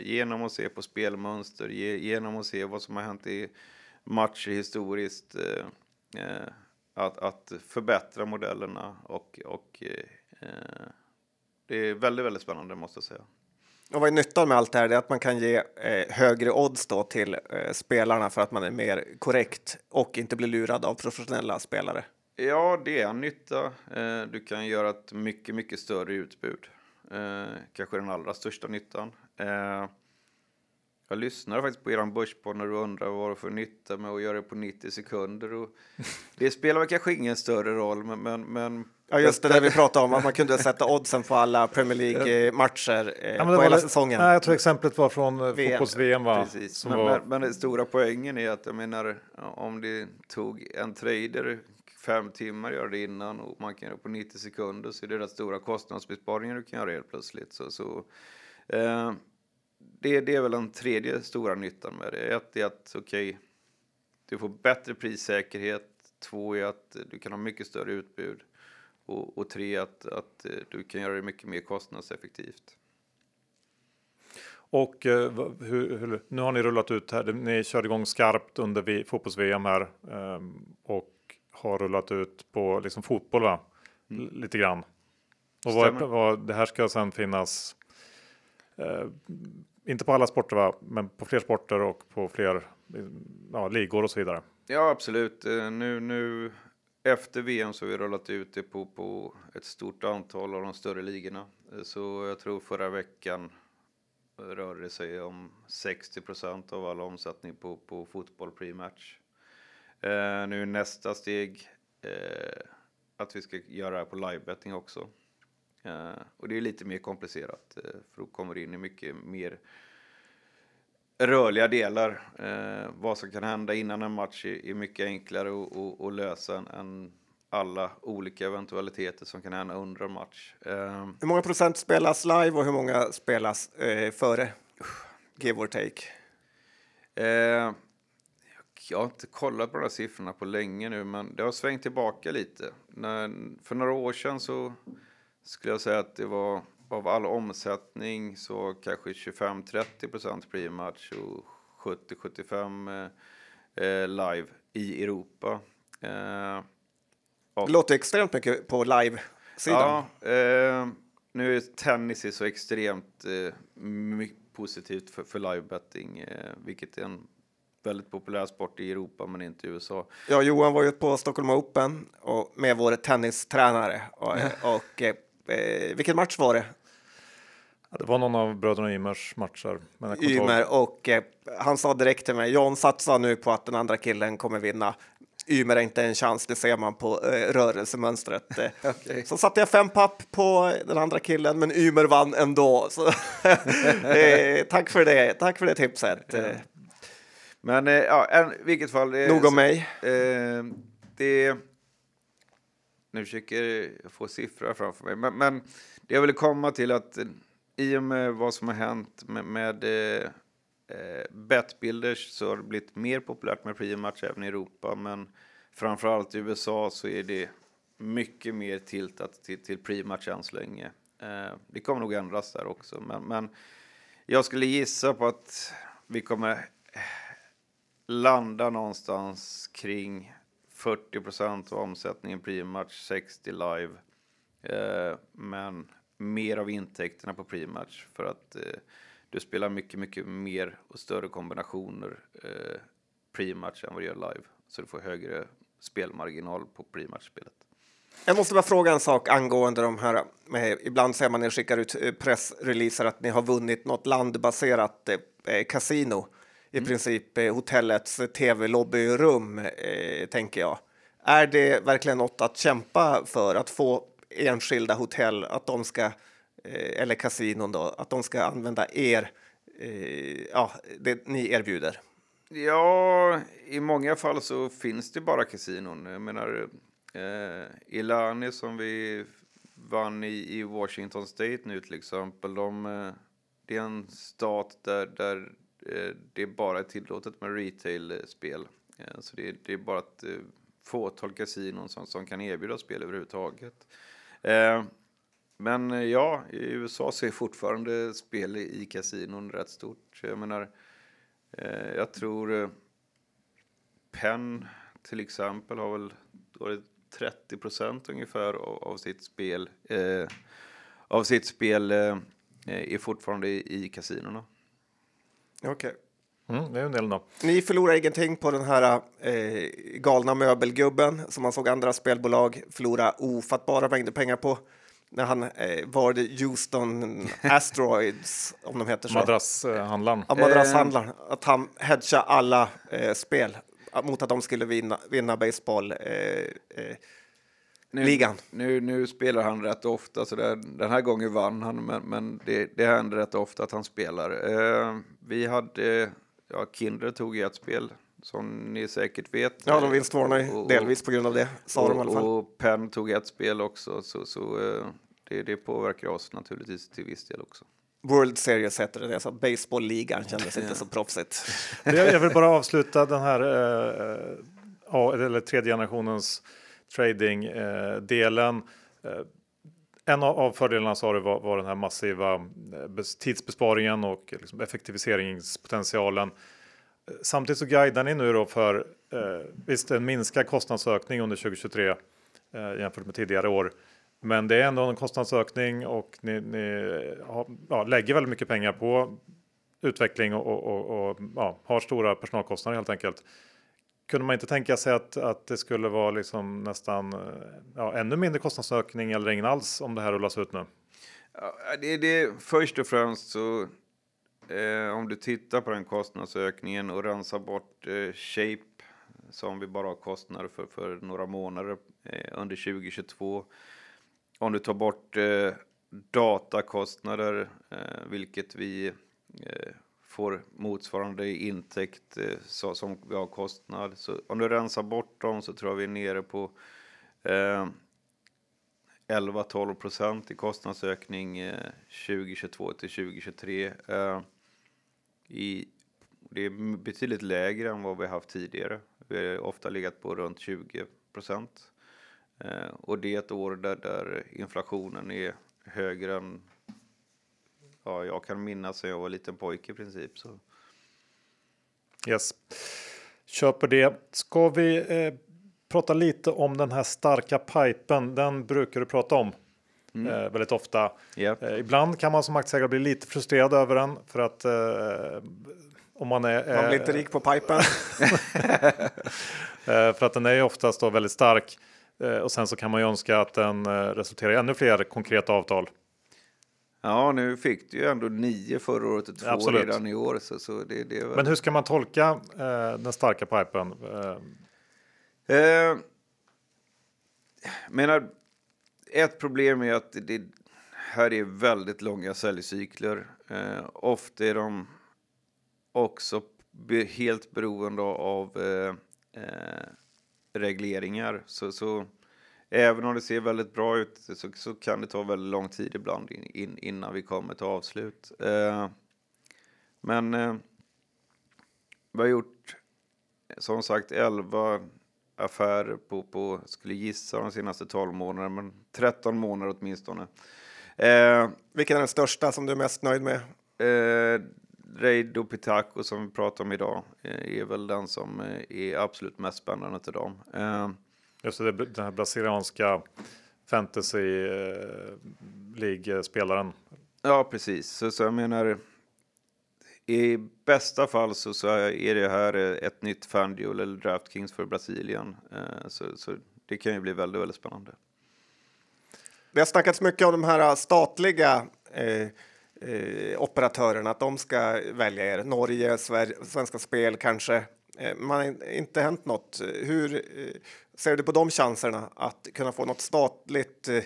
[SPEAKER 3] genom att se på spelmönster, ge, genom att se vad som har hänt i matcher historiskt. Eh, eh, att, att förbättra modellerna och, och eh, det är väldigt, väldigt spännande måste jag säga.
[SPEAKER 2] Och vad är nyttan med allt det här? Det är att man kan ge eh, högre odds då till eh, spelarna för att man är mer korrekt och inte blir lurad av professionella spelare.
[SPEAKER 3] Ja, det är en nytta. Eh, du kan göra ett mycket, mycket större utbud. Eh, kanske den allra största nyttan. Eh, jag lyssnade faktiskt på er börspodd när du undrar vad det för nytta med att göra det på 90 sekunder. Och det spelar väl kanske ingen större roll, men... men, men
[SPEAKER 2] ja, just det där vi pratade om, att man kunde sätta oddsen på alla Premier League-matcher eh, ja, på hela säsongen.
[SPEAKER 1] Nej, jag tror exemplet var från eh, fotbolls-VM.
[SPEAKER 3] Precis, men, var... men, men den stora poängen är att jag menar, om det tog en trader fem timmar göra det innan och man kan göra det på 90 sekunder så är det rätt stora kostnadsbesparingar du kan göra helt plötsligt. Så, så eh, det, det är väl den tredje stora nyttan med det. Ett är att okej, okay, du får bättre prissäkerhet. Två är att du kan ha mycket större utbud. Och, och tre att, att eh, du kan göra det mycket mer kostnadseffektivt.
[SPEAKER 1] Och eh, hur, hur, nu har ni rullat ut här. Ni körde igång skarpt under fotbolls-VM här eh, och har rullat ut på liksom fotboll va? Mm. Lite grann. Och vad, vad, det här ska sen finnas eh, inte på alla sporter, va? men på fler sporter och på fler ja, ligor och så vidare.
[SPEAKER 3] Ja, absolut. Eh, nu, nu efter VM så har vi rullat ut det på, på ett stort antal av de större ligorna. Eh, så jag tror förra veckan rörde det sig om 60 procent av all omsättning på, på fotboll pre-match. Eh, nu nästa steg eh, att vi ska göra det här på livebetting också. Uh, och det är lite mer komplicerat, uh, för då kommer det in i mycket mer rörliga delar. Uh, vad som kan hända innan en match är, mycket enklare att lösa än alla olika eventualiteter som kan hända under en match.
[SPEAKER 2] hur många procent spelas live och hur många spelas före? Give or take.
[SPEAKER 3] jag har inte kollat på de här siffrorna på länge nu, men det har svängt tillbaka lite. När, för några år sedan så skulle jag säga att det var av all omsättning så kanske 25-30 procent pre-match och 70-75 eh, live i Europa. Eh,
[SPEAKER 2] och, det låter extremt mycket på live-sidan.
[SPEAKER 3] Ja, eh, nu är tennis så extremt eh, positivt för, för livebetting, eh, vilket är en väldigt populär sport i Europa men inte i USA.
[SPEAKER 2] Ja, Johan var ju på Stockholm Open och med vår tennistränare och, och eh, eh, vilken match var det?
[SPEAKER 1] Ja, det var någon av bröderna Ymers matcher.
[SPEAKER 2] Ymer och eh, han sa direkt till mig, John satsa nu på att den andra killen kommer vinna. Ymer är inte en chans, det ser man på eh, rörelsemönstret. Eh, okay. Så satte jag fem papp på den andra killen, men Ymer vann ändå. Så, eh, tack för det, tack för det tipset. Ja.
[SPEAKER 3] Men eh, ja, i vilket fall.
[SPEAKER 2] Nog om mig.
[SPEAKER 3] det nu försöker jag få siffror framför mig. Men, men det jag ville komma till att eh, i och med vad som har hänt med, med eh, eh, Betbuilders så har det blivit mer populärt med pre-match även i Europa. Men framförallt i USA så är det mycket mer tiltat till, till pre-match än så länge. Eh, det kommer nog ändras där också. Men, men jag skulle gissa på att vi kommer landa någonstans kring 40 procent av omsättningen pre-match, 60 live. Eh, men mer av intäkterna på pre-match för att eh, du spelar mycket, mycket mer och större kombinationer eh, pre-match än vad du gör live. Så du får högre spelmarginal på pre-match-spelet.
[SPEAKER 2] Jag måste bara fråga en sak angående de här. Med, ibland säger man när ni skickar ut eh, pressreleaser att ni har vunnit något landbaserat eh, eh kasino. I mm. princip eh, hotellets tv-lobbyrum, eh, tänker jag. Är det verkligen något att kämpa för att få enskilda hotell att de ska eh, eller kasinon då, att de ska använda er, eh, ja, det ni erbjuder?
[SPEAKER 3] Ja, i många fall så finns det bara kasinon. Jag menar, eh, Ilani som vi vann i, i Washington State nu till exempel, de, eh, det är en stat där, där det det bara är tillåtet med retail-spel. Så det, det, är bara ett eh, eh, fåtal kasinon som, som kan erbjuda spel överhuvudtaget. Men ja, i USA så är fortfarande spel i kasinon rätt stort. Jag menar, jag tror Penn till exempel har väl varit 30 procent ungefär av, av, sitt spel eh, av sitt spel eh, är fortfarande i, i kasinona.
[SPEAKER 2] Okej. Okay.
[SPEAKER 1] Mm, det är en del då.
[SPEAKER 2] Ni förlorar ingenting på den här eh, galna möbelgubben som man såg andra spelbolag förlora ofattbara mängder pengar på när han eh, var det Houston Asteroids, om de heter så.
[SPEAKER 1] Madrasshandlaren.
[SPEAKER 2] Ja, madrasshandlaren. Att han hedgade alla eh, spel mot att de skulle vinna, vinna baseball. Eh, eh,
[SPEAKER 3] nu, ligan. Nu, nu spelar han rätt ofta, så det, den här gången vann han, men, men det, det händer rätt ofta att han spelar. Eh, vi hade, ja, Kindred tog i ett spel som ni säkert vet.
[SPEAKER 2] Ja, de vinstvarnar delvis på grund av det, sa
[SPEAKER 3] och,
[SPEAKER 2] de i alla fall.
[SPEAKER 3] Och Penn tog ett spel också, så, så uh, det, det påverkar oss naturligtvis till viss del också.
[SPEAKER 2] World Series heter det, så baseballligan kändes inte så proffsigt.
[SPEAKER 1] Jag vill bara avsluta den här, uh, eller tredje generationens trading-delen. Eh, en av fördelarna sa du var, var den här massiva eh, tidsbesparingen och liksom effektiviseringspotentialen. Eh, samtidigt så guidar ni nu då för eh, visst en minskad kostnadsökning under 2023 eh, jämfört med tidigare år. Men det är ändå en kostnadsökning och ni, ni har, ja, lägger väldigt mycket pengar på utveckling och, och, och, och ja, har stora personalkostnader helt enkelt. Kunde man inte tänka sig att, att det skulle vara liksom nästan eh, ja, ännu mindre kostnadsökning eller ingen alls om det här rullas ut nu?
[SPEAKER 3] Ja, det, det, först och främst så Eh, om du tittar på den kostnadsökningen och rensar bort eh, Shape som vi bara har kostnader för, för några månader eh, under 2022. Om du tar bort eh, datakostnader, eh, vilket vi eh, får motsvarande intäkt eh, så, som vi har kostnad. Så om du rensar bort dem så tror jag vi är nere på eh, 11-12 procent i kostnadsökning eh, 2022 till 2023 i, det är betydligt lägre än vad vi haft tidigare. Vi har ofta legat på runt 20 procent. Eh, och det är ett år där, där inflationen är högre än ja, jag kan minnas sen jag var liten pojke i princip. Så.
[SPEAKER 1] Yes, köper det. Ska vi eh, prata lite om den här starka pipen? Den brukar du prata om mm. eh, väldigt ofta.
[SPEAKER 3] Yep.
[SPEAKER 1] Eh, ibland kan man som aktieägare bli lite frustrerad över den för att eh, om man är...
[SPEAKER 2] Man blir inte rik på pipen.
[SPEAKER 1] Eh, för att den är ju oftast då väldigt stark eh, och sen så kan man ju önska att den resulterar i ännu fler konkreta avtal.
[SPEAKER 3] Ja, nu fick du ju ändå nio förra året och två Absolut. redan i år. Så, så det, det väl...
[SPEAKER 1] Men hur ska man tolka eh, den starka pipen?
[SPEAKER 3] Eh. Eh, menar, ett problem är att det här är väldigt långa säljcykler. Eh, ofta är de också be, helt beroende av eh, eh, regleringar. Så, så, även om det ser väldigt bra ut så, så kan det ta väldigt lång tid ibland in, in, innan vi kommer till avslut. Eh, men eh, vi har gjort som sagt 11 affärer på, på, skulle gissa de senaste 12 månaderna, men 13 månader åtminstone.
[SPEAKER 2] Eh, Vilken är den största som du är mest nöjd med?
[SPEAKER 3] Eh, Reido Pitaco som vi pratar om idag eh, är väl den som eh, är absolut mest spännande till dem. Eh,
[SPEAKER 1] Just det, den här brasilianska fantasy eh, League-spelaren.
[SPEAKER 3] Ja, precis. Så, så jag menar, i bästa fall så, så är det här ett nytt FanDuel eller DraftKings för Brasilien. Eh, så, så det kan ju bli väldigt, väldigt spännande.
[SPEAKER 2] Vi har snackat så mycket om de här statliga eh, eh, operatörerna, att de ska välja er. Norge, Sverige, Svenska Spel kanske. Eh, man har inte hänt något. Hur eh, ser du på de chanserna att kunna få något statligt, eh,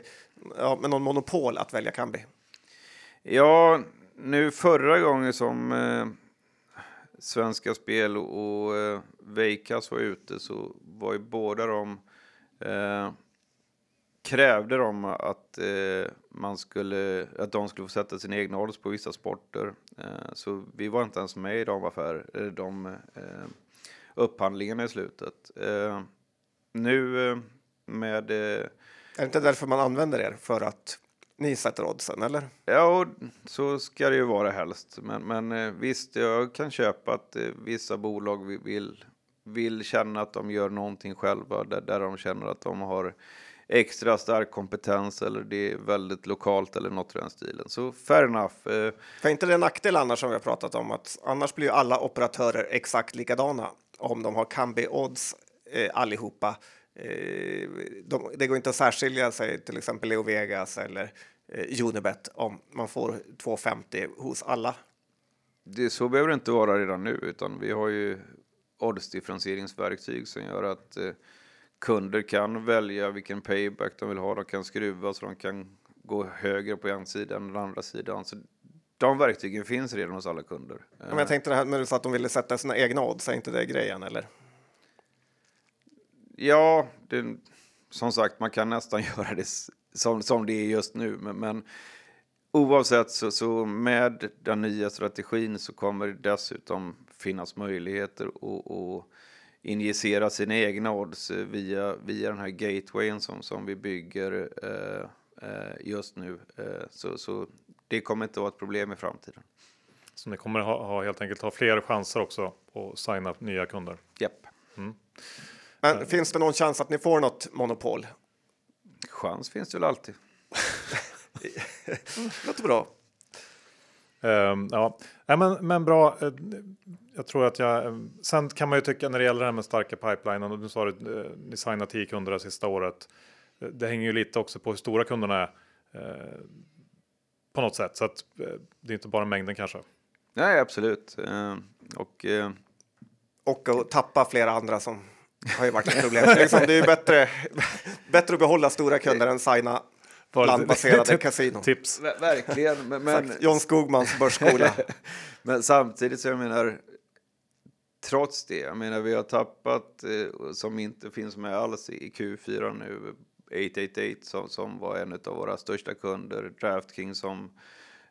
[SPEAKER 2] ja, med någon monopol att välja Kambi?
[SPEAKER 3] Ja, nu förra gången som eh, Svenska Spel och, eh, Veikas var ute så var ju båda de eh, krävde de att, eh, man skulle, att de skulle få sätta sina egna odds på vissa sporter. Eh, så vi var inte ens med i de affär, de eh, upphandlingarna i slutet. Eh, Eh, nu eh, med...
[SPEAKER 2] är det inte därför man använder er? För att ni sätter oddsen, eller?
[SPEAKER 3] Ja, så ska det ju vara helst. Men, men visst, jag kan köpa att vissa bolag vill, vill känna att de gör någonting själva, där, där de känner att de har extra stark kompetens eller det är väldigt lokalt eller något i den stilen. Så fair enough. Eh,
[SPEAKER 2] För inte det en nackdel annars som vi har pratat om att annars blir ju alla operatörer exakt likadana om de har Kambi odds eh, allihopa. Eh, de, det går inte att särskilja sig till exempel Leo Vegas eller eh, Unibet om man får 2,50 hos alla.
[SPEAKER 3] Det, så behöver det inte vara redan nu utan vi har ju oddsdifferentieringsverktyg som gör att eh, kunder kan välja vilken payback de vill ha. De kan skruva så de kan gå högre på en sida än den andra sidan. Så de verktygen finns redan hos alla kunder.
[SPEAKER 2] Men jag tänkte det här med att de ville sätta sina egna odds, är inte det grejen eller?
[SPEAKER 3] Ja, det, som sagt, man kan nästan göra det som, som det är just nu. Men, men oavsett så, så med den nya strategin så kommer det dessutom finnas möjligheter att injicera sina egna odds eh, via, via den här gatewayen som, som vi bygger eh, eh, just nu. Eh, så, så det kommer inte att vara ett problem i framtiden.
[SPEAKER 1] Så ni kommer ha, ha helt enkelt ha fler chanser också att signa upp nya kunder?
[SPEAKER 3] Japp.
[SPEAKER 2] Mm. Men finns det någon chans att ni får något monopol?
[SPEAKER 3] Chans finns det väl alltid.
[SPEAKER 2] Låter bra.
[SPEAKER 1] Um, ja, Nej, men, men bra. Eh, jag tror att jag. Sen kan man ju tycka när det gäller det här med starka pipelinen och du sa att eh, ni signar 10 kunder det sista året. Eh, det hänger ju lite också på hur stora kunderna är. På något sätt så att det är inte bara mängden kanske.
[SPEAKER 3] Nej, absolut. Och,
[SPEAKER 2] och att tappa flera andra som har ju varit ett problem. liksom, det är ju bättre, bättre att behålla stora kunder än signa landbaserade kasino.
[SPEAKER 1] Tips.
[SPEAKER 3] Verkligen. Men, men...
[SPEAKER 2] John Skogmans börsskola.
[SPEAKER 3] men samtidigt så jag menar, trots det, jag menar vi har tappat, eh, som inte finns med alls i Q4 nu, 888 som, som var en av våra största kunder, Draftkings som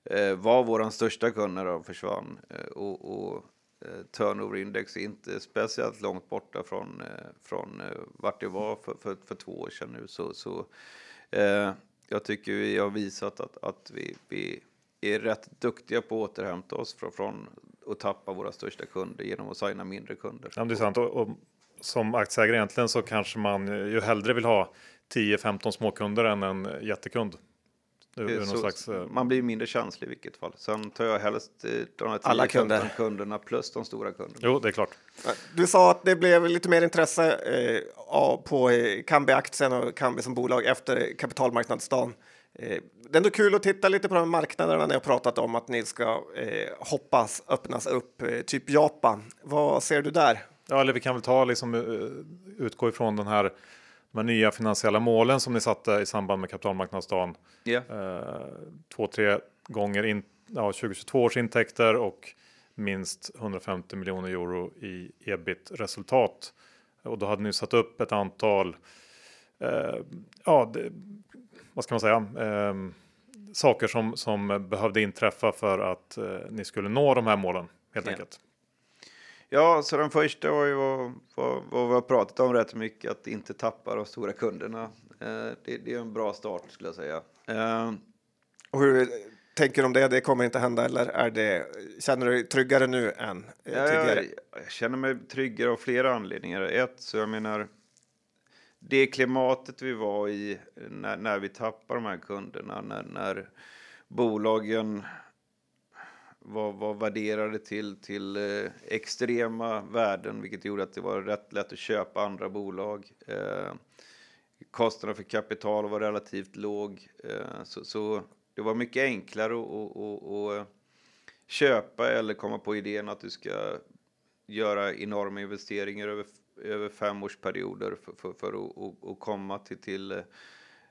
[SPEAKER 3] eh, var vår största kund när de försvann. Eh, och, och Eh, turnoverindex är inte speciellt långt borta från, eh, från eh, vart det var för, för, för två år sedan nu. Så, så eh, jag tycker vi har visat att, att vi, vi är rätt duktiga på att återhämta oss från, från att tappa våra största kunder genom att signa mindre kunder.
[SPEAKER 1] Ja, det är sant. Och, och som aktieägare egentligen så kanske man ju hellre vill ha 10-15 småkunder än en jättekund.
[SPEAKER 3] Så, slags, eh, man blir mindre känslig i vilket fall. Sen tar jag helst eh, de här
[SPEAKER 2] Alla kunder.
[SPEAKER 3] kunderna plus de stora kunderna.
[SPEAKER 1] Jo, det är klart.
[SPEAKER 2] Du sa att det blev lite mer intresse eh, på eh, Kambi-aktien och Kambi som bolag efter kapitalmarknadsdagen. Eh, det är ändå kul att titta lite på de marknaderna ni har pratat om att ni ska eh, hoppas öppnas upp, eh, typ Japan. Vad ser du där?
[SPEAKER 1] Ja, eller vi kan väl ta liksom utgå ifrån den här de nya finansiella målen som ni satte i samband med kapitalmarknadsdagen.
[SPEAKER 3] Yeah.
[SPEAKER 1] Eh, två, tre gånger in, ja, 2022 års intäkter och minst 150 miljoner euro i ebit-resultat. Och då hade ni satt upp ett antal, eh, ja, det, vad ska man säga, eh, saker som, som behövde inträffa för att eh, ni skulle nå de här målen helt yeah. enkelt.
[SPEAKER 3] Ja, så den första var ju vad, vad, vad vi har pratat om rätt mycket, att inte tappa de stora kunderna. Eh, det, det, är en bra start skulle jag säga. Eh,
[SPEAKER 2] och hur tänker du om det? Det kommer inte hända eller är det, känner du dig tryggare nu än eh, ja, tidigare?
[SPEAKER 3] Jag, jag, känner mig tryggare av flera anledningar. Ett, så jag menar, det klimatet vi var i när, när vi tappar de här kunderna, när, när bolagen var, var värderade till, till eh, extrema värden, vilket gjorde att det var rätt lätt att köpa andra bolag. Eh, kostnaden för kapital var relativt låg. Eh, så, så det var mycket enklare att, att, att, att köpa eller komma på idén att du ska göra enorma investeringar över, över femårsperioder för, för, för att, att komma till, till eh,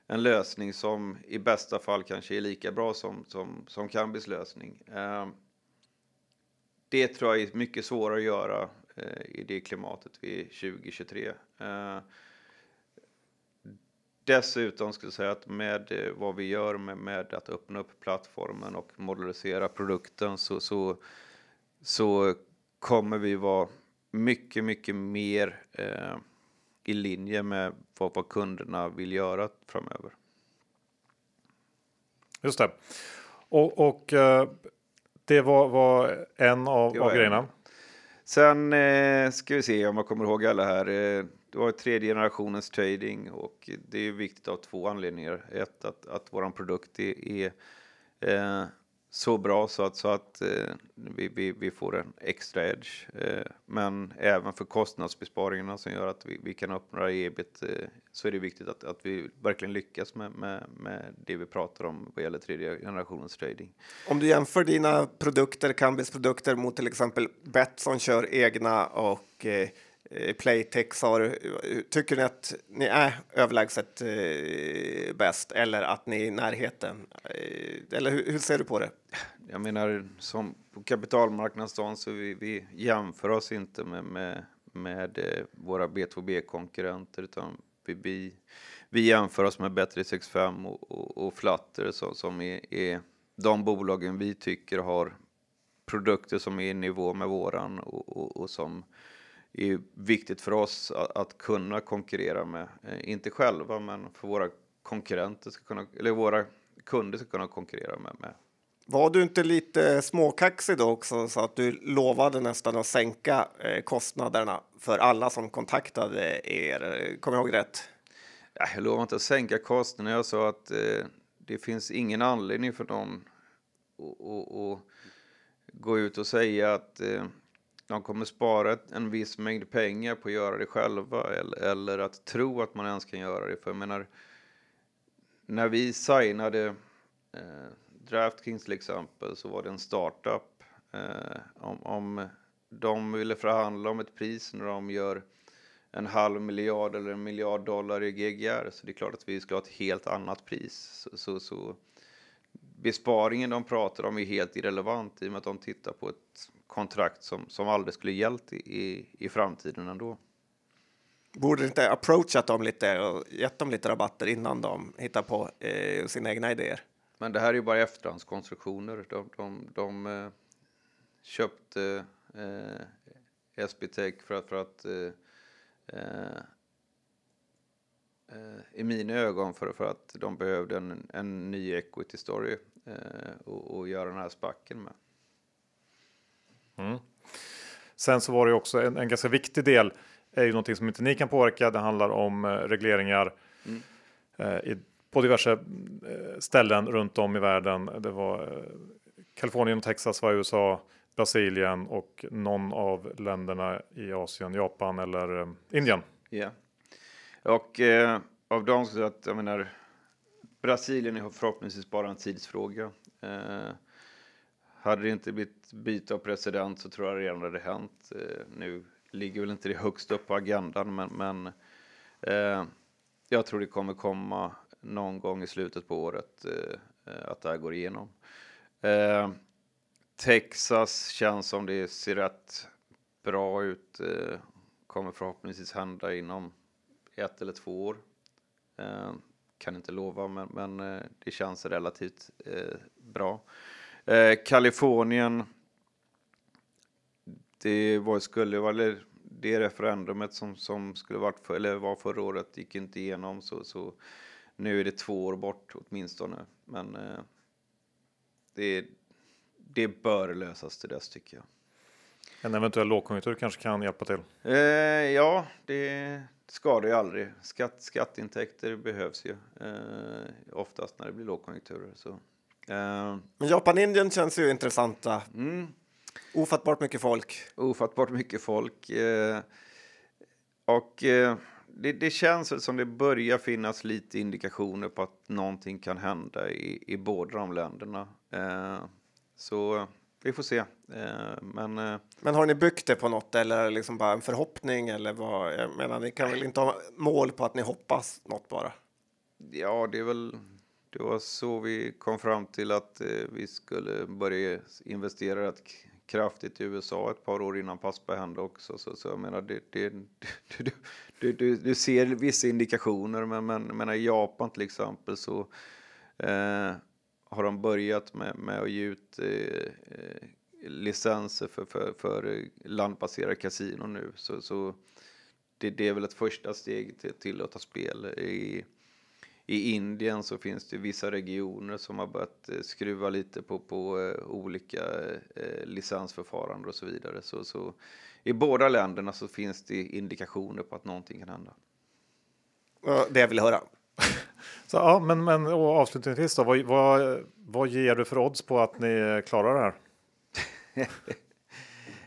[SPEAKER 3] en lösning som i bästa fall kanske är lika bra som, som, som Kambis lösning. Eh, det tror jag är mycket svårare att göra eh, i det klimatet vi är 2023. Dessutom skulle jag säga att med eh, vad vi gör med, med att öppna upp plattformen och modernisera produkten så, så, så kommer vi vara mycket, mycket mer eh, i linje med vad, vad kunderna vill göra framöver.
[SPEAKER 1] Just det. Och, och eh, det var, var, en av, var av grejerna. En.
[SPEAKER 3] Sen eh, ska vi se om jag kommer ihåg alla här. Eh, det var tredje generationens trading och det är viktigt av två anledningar. Ett, att, att vår produkt är, är eh, så bra så att, så att eh, vi, vi, vi, får en extra edge. Eh, men även för kostnadsbesparingarna som gör att vi, vi kan öppna ebit eh, så är det viktigt att, att vi verkligen lyckas med, med, med det vi pratar om vad gäller tredje generationens trading.
[SPEAKER 2] Om du jämför dina produkter, Kambis produkter mot till exempel Betsson kör egna och Eh, Eh, Playtex har. Tycker ni att ni är överlägset eh, bäst eller att ni är i närheten? Eh, eller hur, hur, ser du på det?
[SPEAKER 3] Jag menar, som på kapitalmarknadsdagen så vi, vi jämför oss inte med, med, med eh, våra B2B-konkurrenter utan vi, vi, vi jämför oss med Bet365 och, och, och Flutter så, som är, är de bolagen vi tycker har produkter som är i nivå med våran och, och, och som är viktigt för oss att, att kunna konkurrera med. Eh, inte själva, men för våra konkurrenter ska kunna, eller våra kunder ska kunna konkurrera med. med.
[SPEAKER 2] Var du inte lite småkaxig då också så att du lovade nästan att sänka eh, kostnaderna för alla som kontaktade er? Kommer jag ihåg rätt?
[SPEAKER 3] Jag lovade inte att sänka kostnaderna. Jag sa att eh, det finns ingen anledning för någon att gå ut och säga att eh, de kommer spara en viss mängd pengar på att göra det själva eller, eller att tro att man ens kan göra det. För jag menar, när vi signade eh, Draftkings till exempel så var det en startup. Eh, om, om de ville förhandla om ett pris när de gör en halv miljard eller en miljard dollar i GGR så det är klart att vi ska ha ett helt annat pris. Så, så, så besparingen de pratar om är helt irrelevant i och med att de tittar på ett kontrakt som, som aldrig skulle gällt i, i framtiden ändå.
[SPEAKER 2] Borde inte approachat dem lite och gett dem lite rabatter innan de hittar på eh, sina egna idéer?
[SPEAKER 3] Men det här är ju bara efterhandskonstruktioner. De, de, de eh, köpte eh, SBTech för att, för att eh, eh, i mina ögon för, för att de behövde en, en ny equity story eh, och, och göra den här spacken med.
[SPEAKER 1] Mm. Sen så var det också en, en, ganska viktig del är ju någonting som inte ni kan påverka. Det handlar om eh, regleringar mm. eh, i, på diverse eh, ställen runt om i världen. Det var eh, Kalifornien och Texas var USA, Brasilien och någon av länderna i Asien, Japan eller eh, Indien.
[SPEAKER 3] Ja, yeah. och eh, av dem så att jag menar Brasilien är förhoppningsvis bara en tidsfråga. Hade det inte blivit byte av president så tror jag det redan hade hänt. Eh, nu ligger väl inte det högst upp på agendan, men, men eh, jag tror det kommer komma någon gång i slutet på året eh, eh, att det här går igenom. Eh, Texas känns som det ser rätt bra ut. Eh, kommer förhoppningsvis hända inom ett eller två år. Eh, kan inte lova, men, men eh, det känns relativt bra. Eh, Kalifornien. Det var, skulle vara det referendumet som, som skulle varit för, eller var förra året gick inte igenom så, så nu är det två år bort åtminstone. Men eh, det, det bör lösas till dess tycker jag.
[SPEAKER 1] En eventuell lågkonjunktur kanske kan hjälpa till?
[SPEAKER 3] Eh, ja, det skadar ju aldrig. Skatt, skatteintäkter behövs ju eh, oftast när det blir lågkonjunkturer. Så
[SPEAKER 2] Men Japan-Indien känns ju intressanta. Mm. Ofattbart mycket folk.
[SPEAKER 3] Ofattbart mycket folk. Uh, och uh, det, det känns som det börjar finnas lite indikationer på att någonting kan hända i, i båda de länderna. Eh, så vi får se. Eh, men, eh,
[SPEAKER 2] Men har ni byggt det på något eller liksom bara en förhoppning eller vad? Jag menar, ni kan väl inte ha mål på att ni hoppas något bara?
[SPEAKER 3] ja, det är väl det var så vi kom fram till att eh, vi skulle börja investera rätt kraftigt i USA ett par år innan Passberg hände också. Så, så jag menar, det, det, du, du, du, du ser vissa indikationer, men, men menar, i Japan till exempel så eh, har de börjat med, med att ge ut eh, licenser för, för, för landbaserade kasinon nu. Så, så det, det är väl ett första steg till att ta spel. I, i Indien så finns det vissa regioner som har börjat eh, skruva lite på, på eh, olika eh, licensförfaranden och så vidare. Så, så i båda länderna så finns det indikationer på att någonting kan hända.
[SPEAKER 2] Det jag vill höra.
[SPEAKER 1] Så, ja, men, men och avslutningsvis då, vad, vad, vad ger du för odds på att ni klarar det här?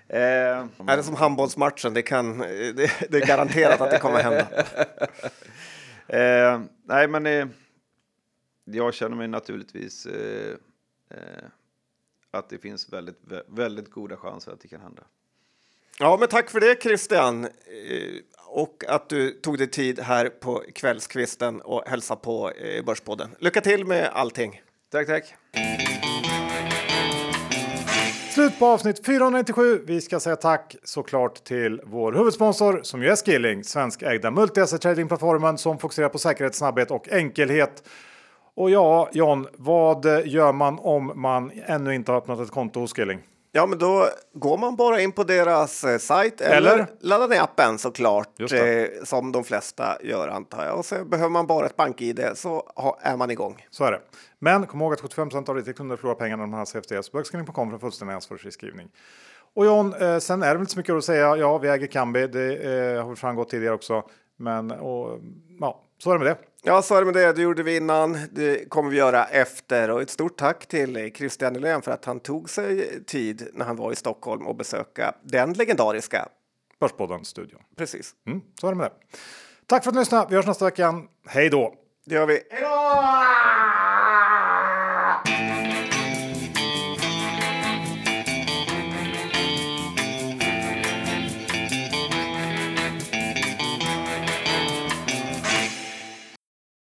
[SPEAKER 3] Eh,
[SPEAKER 2] Är det som handbollsmatchen? Det, kan, det, det är garanterat att det kommer hända.
[SPEAKER 3] Eh, nej, men eh, jag känner mig naturligtvis eh, eh, att det finns väldigt, vä- väldigt goda chanser att det kan hända.
[SPEAKER 2] Ja, men tack för det Christian. Eh, Och att du tog dig tid här på kvällskvisten och hälsa på eh, Börspodden. Lycka till med allting.
[SPEAKER 3] Tack, tack.
[SPEAKER 1] Slut på avsnitt 497. Vi ska säga tack såklart till vår huvudsponsor som ju är Skilling, svenskägda multi-asset tradingplattformen som fokuserar på säkerhet, snabbhet och enkelhet. Och ja, John, vad gör man om man ännu inte har öppnat ett konto hos Skilling?
[SPEAKER 2] Ja, men då går man bara in på deras eh, sajt eller,
[SPEAKER 1] Eller?
[SPEAKER 2] laddar ner appen såklart, eh, som de flesta gör antar jag. Och så behöver man bara ett bank-id så ha, är man igång.
[SPEAKER 1] Så är det. Men kom ihåg att 75 av ditt kunder förlorar pengar när de har CFDs. Bögskilling.com för en fullständig ansvarsfriskrivning. Och John, eh, sen är det väl inte så mycket att säga. Ja, vi äger Kambi. Det eh, har framgått tidigare också. Men och, ja, så är det med det.
[SPEAKER 2] Ja, så är det med det. Det gjorde vi innan. Det kommer vi göra efter. Och ett stort tack till Christian Nylén för att han tog sig tid när han var i Stockholm och besöka den legendariska.
[SPEAKER 1] Börspodden-studion.
[SPEAKER 2] Precis.
[SPEAKER 1] Mm, så är det med det. Tack för att ni lyssnade. Vi hörs nästa vecka. Hej då!
[SPEAKER 2] Det gör vi. Hej då!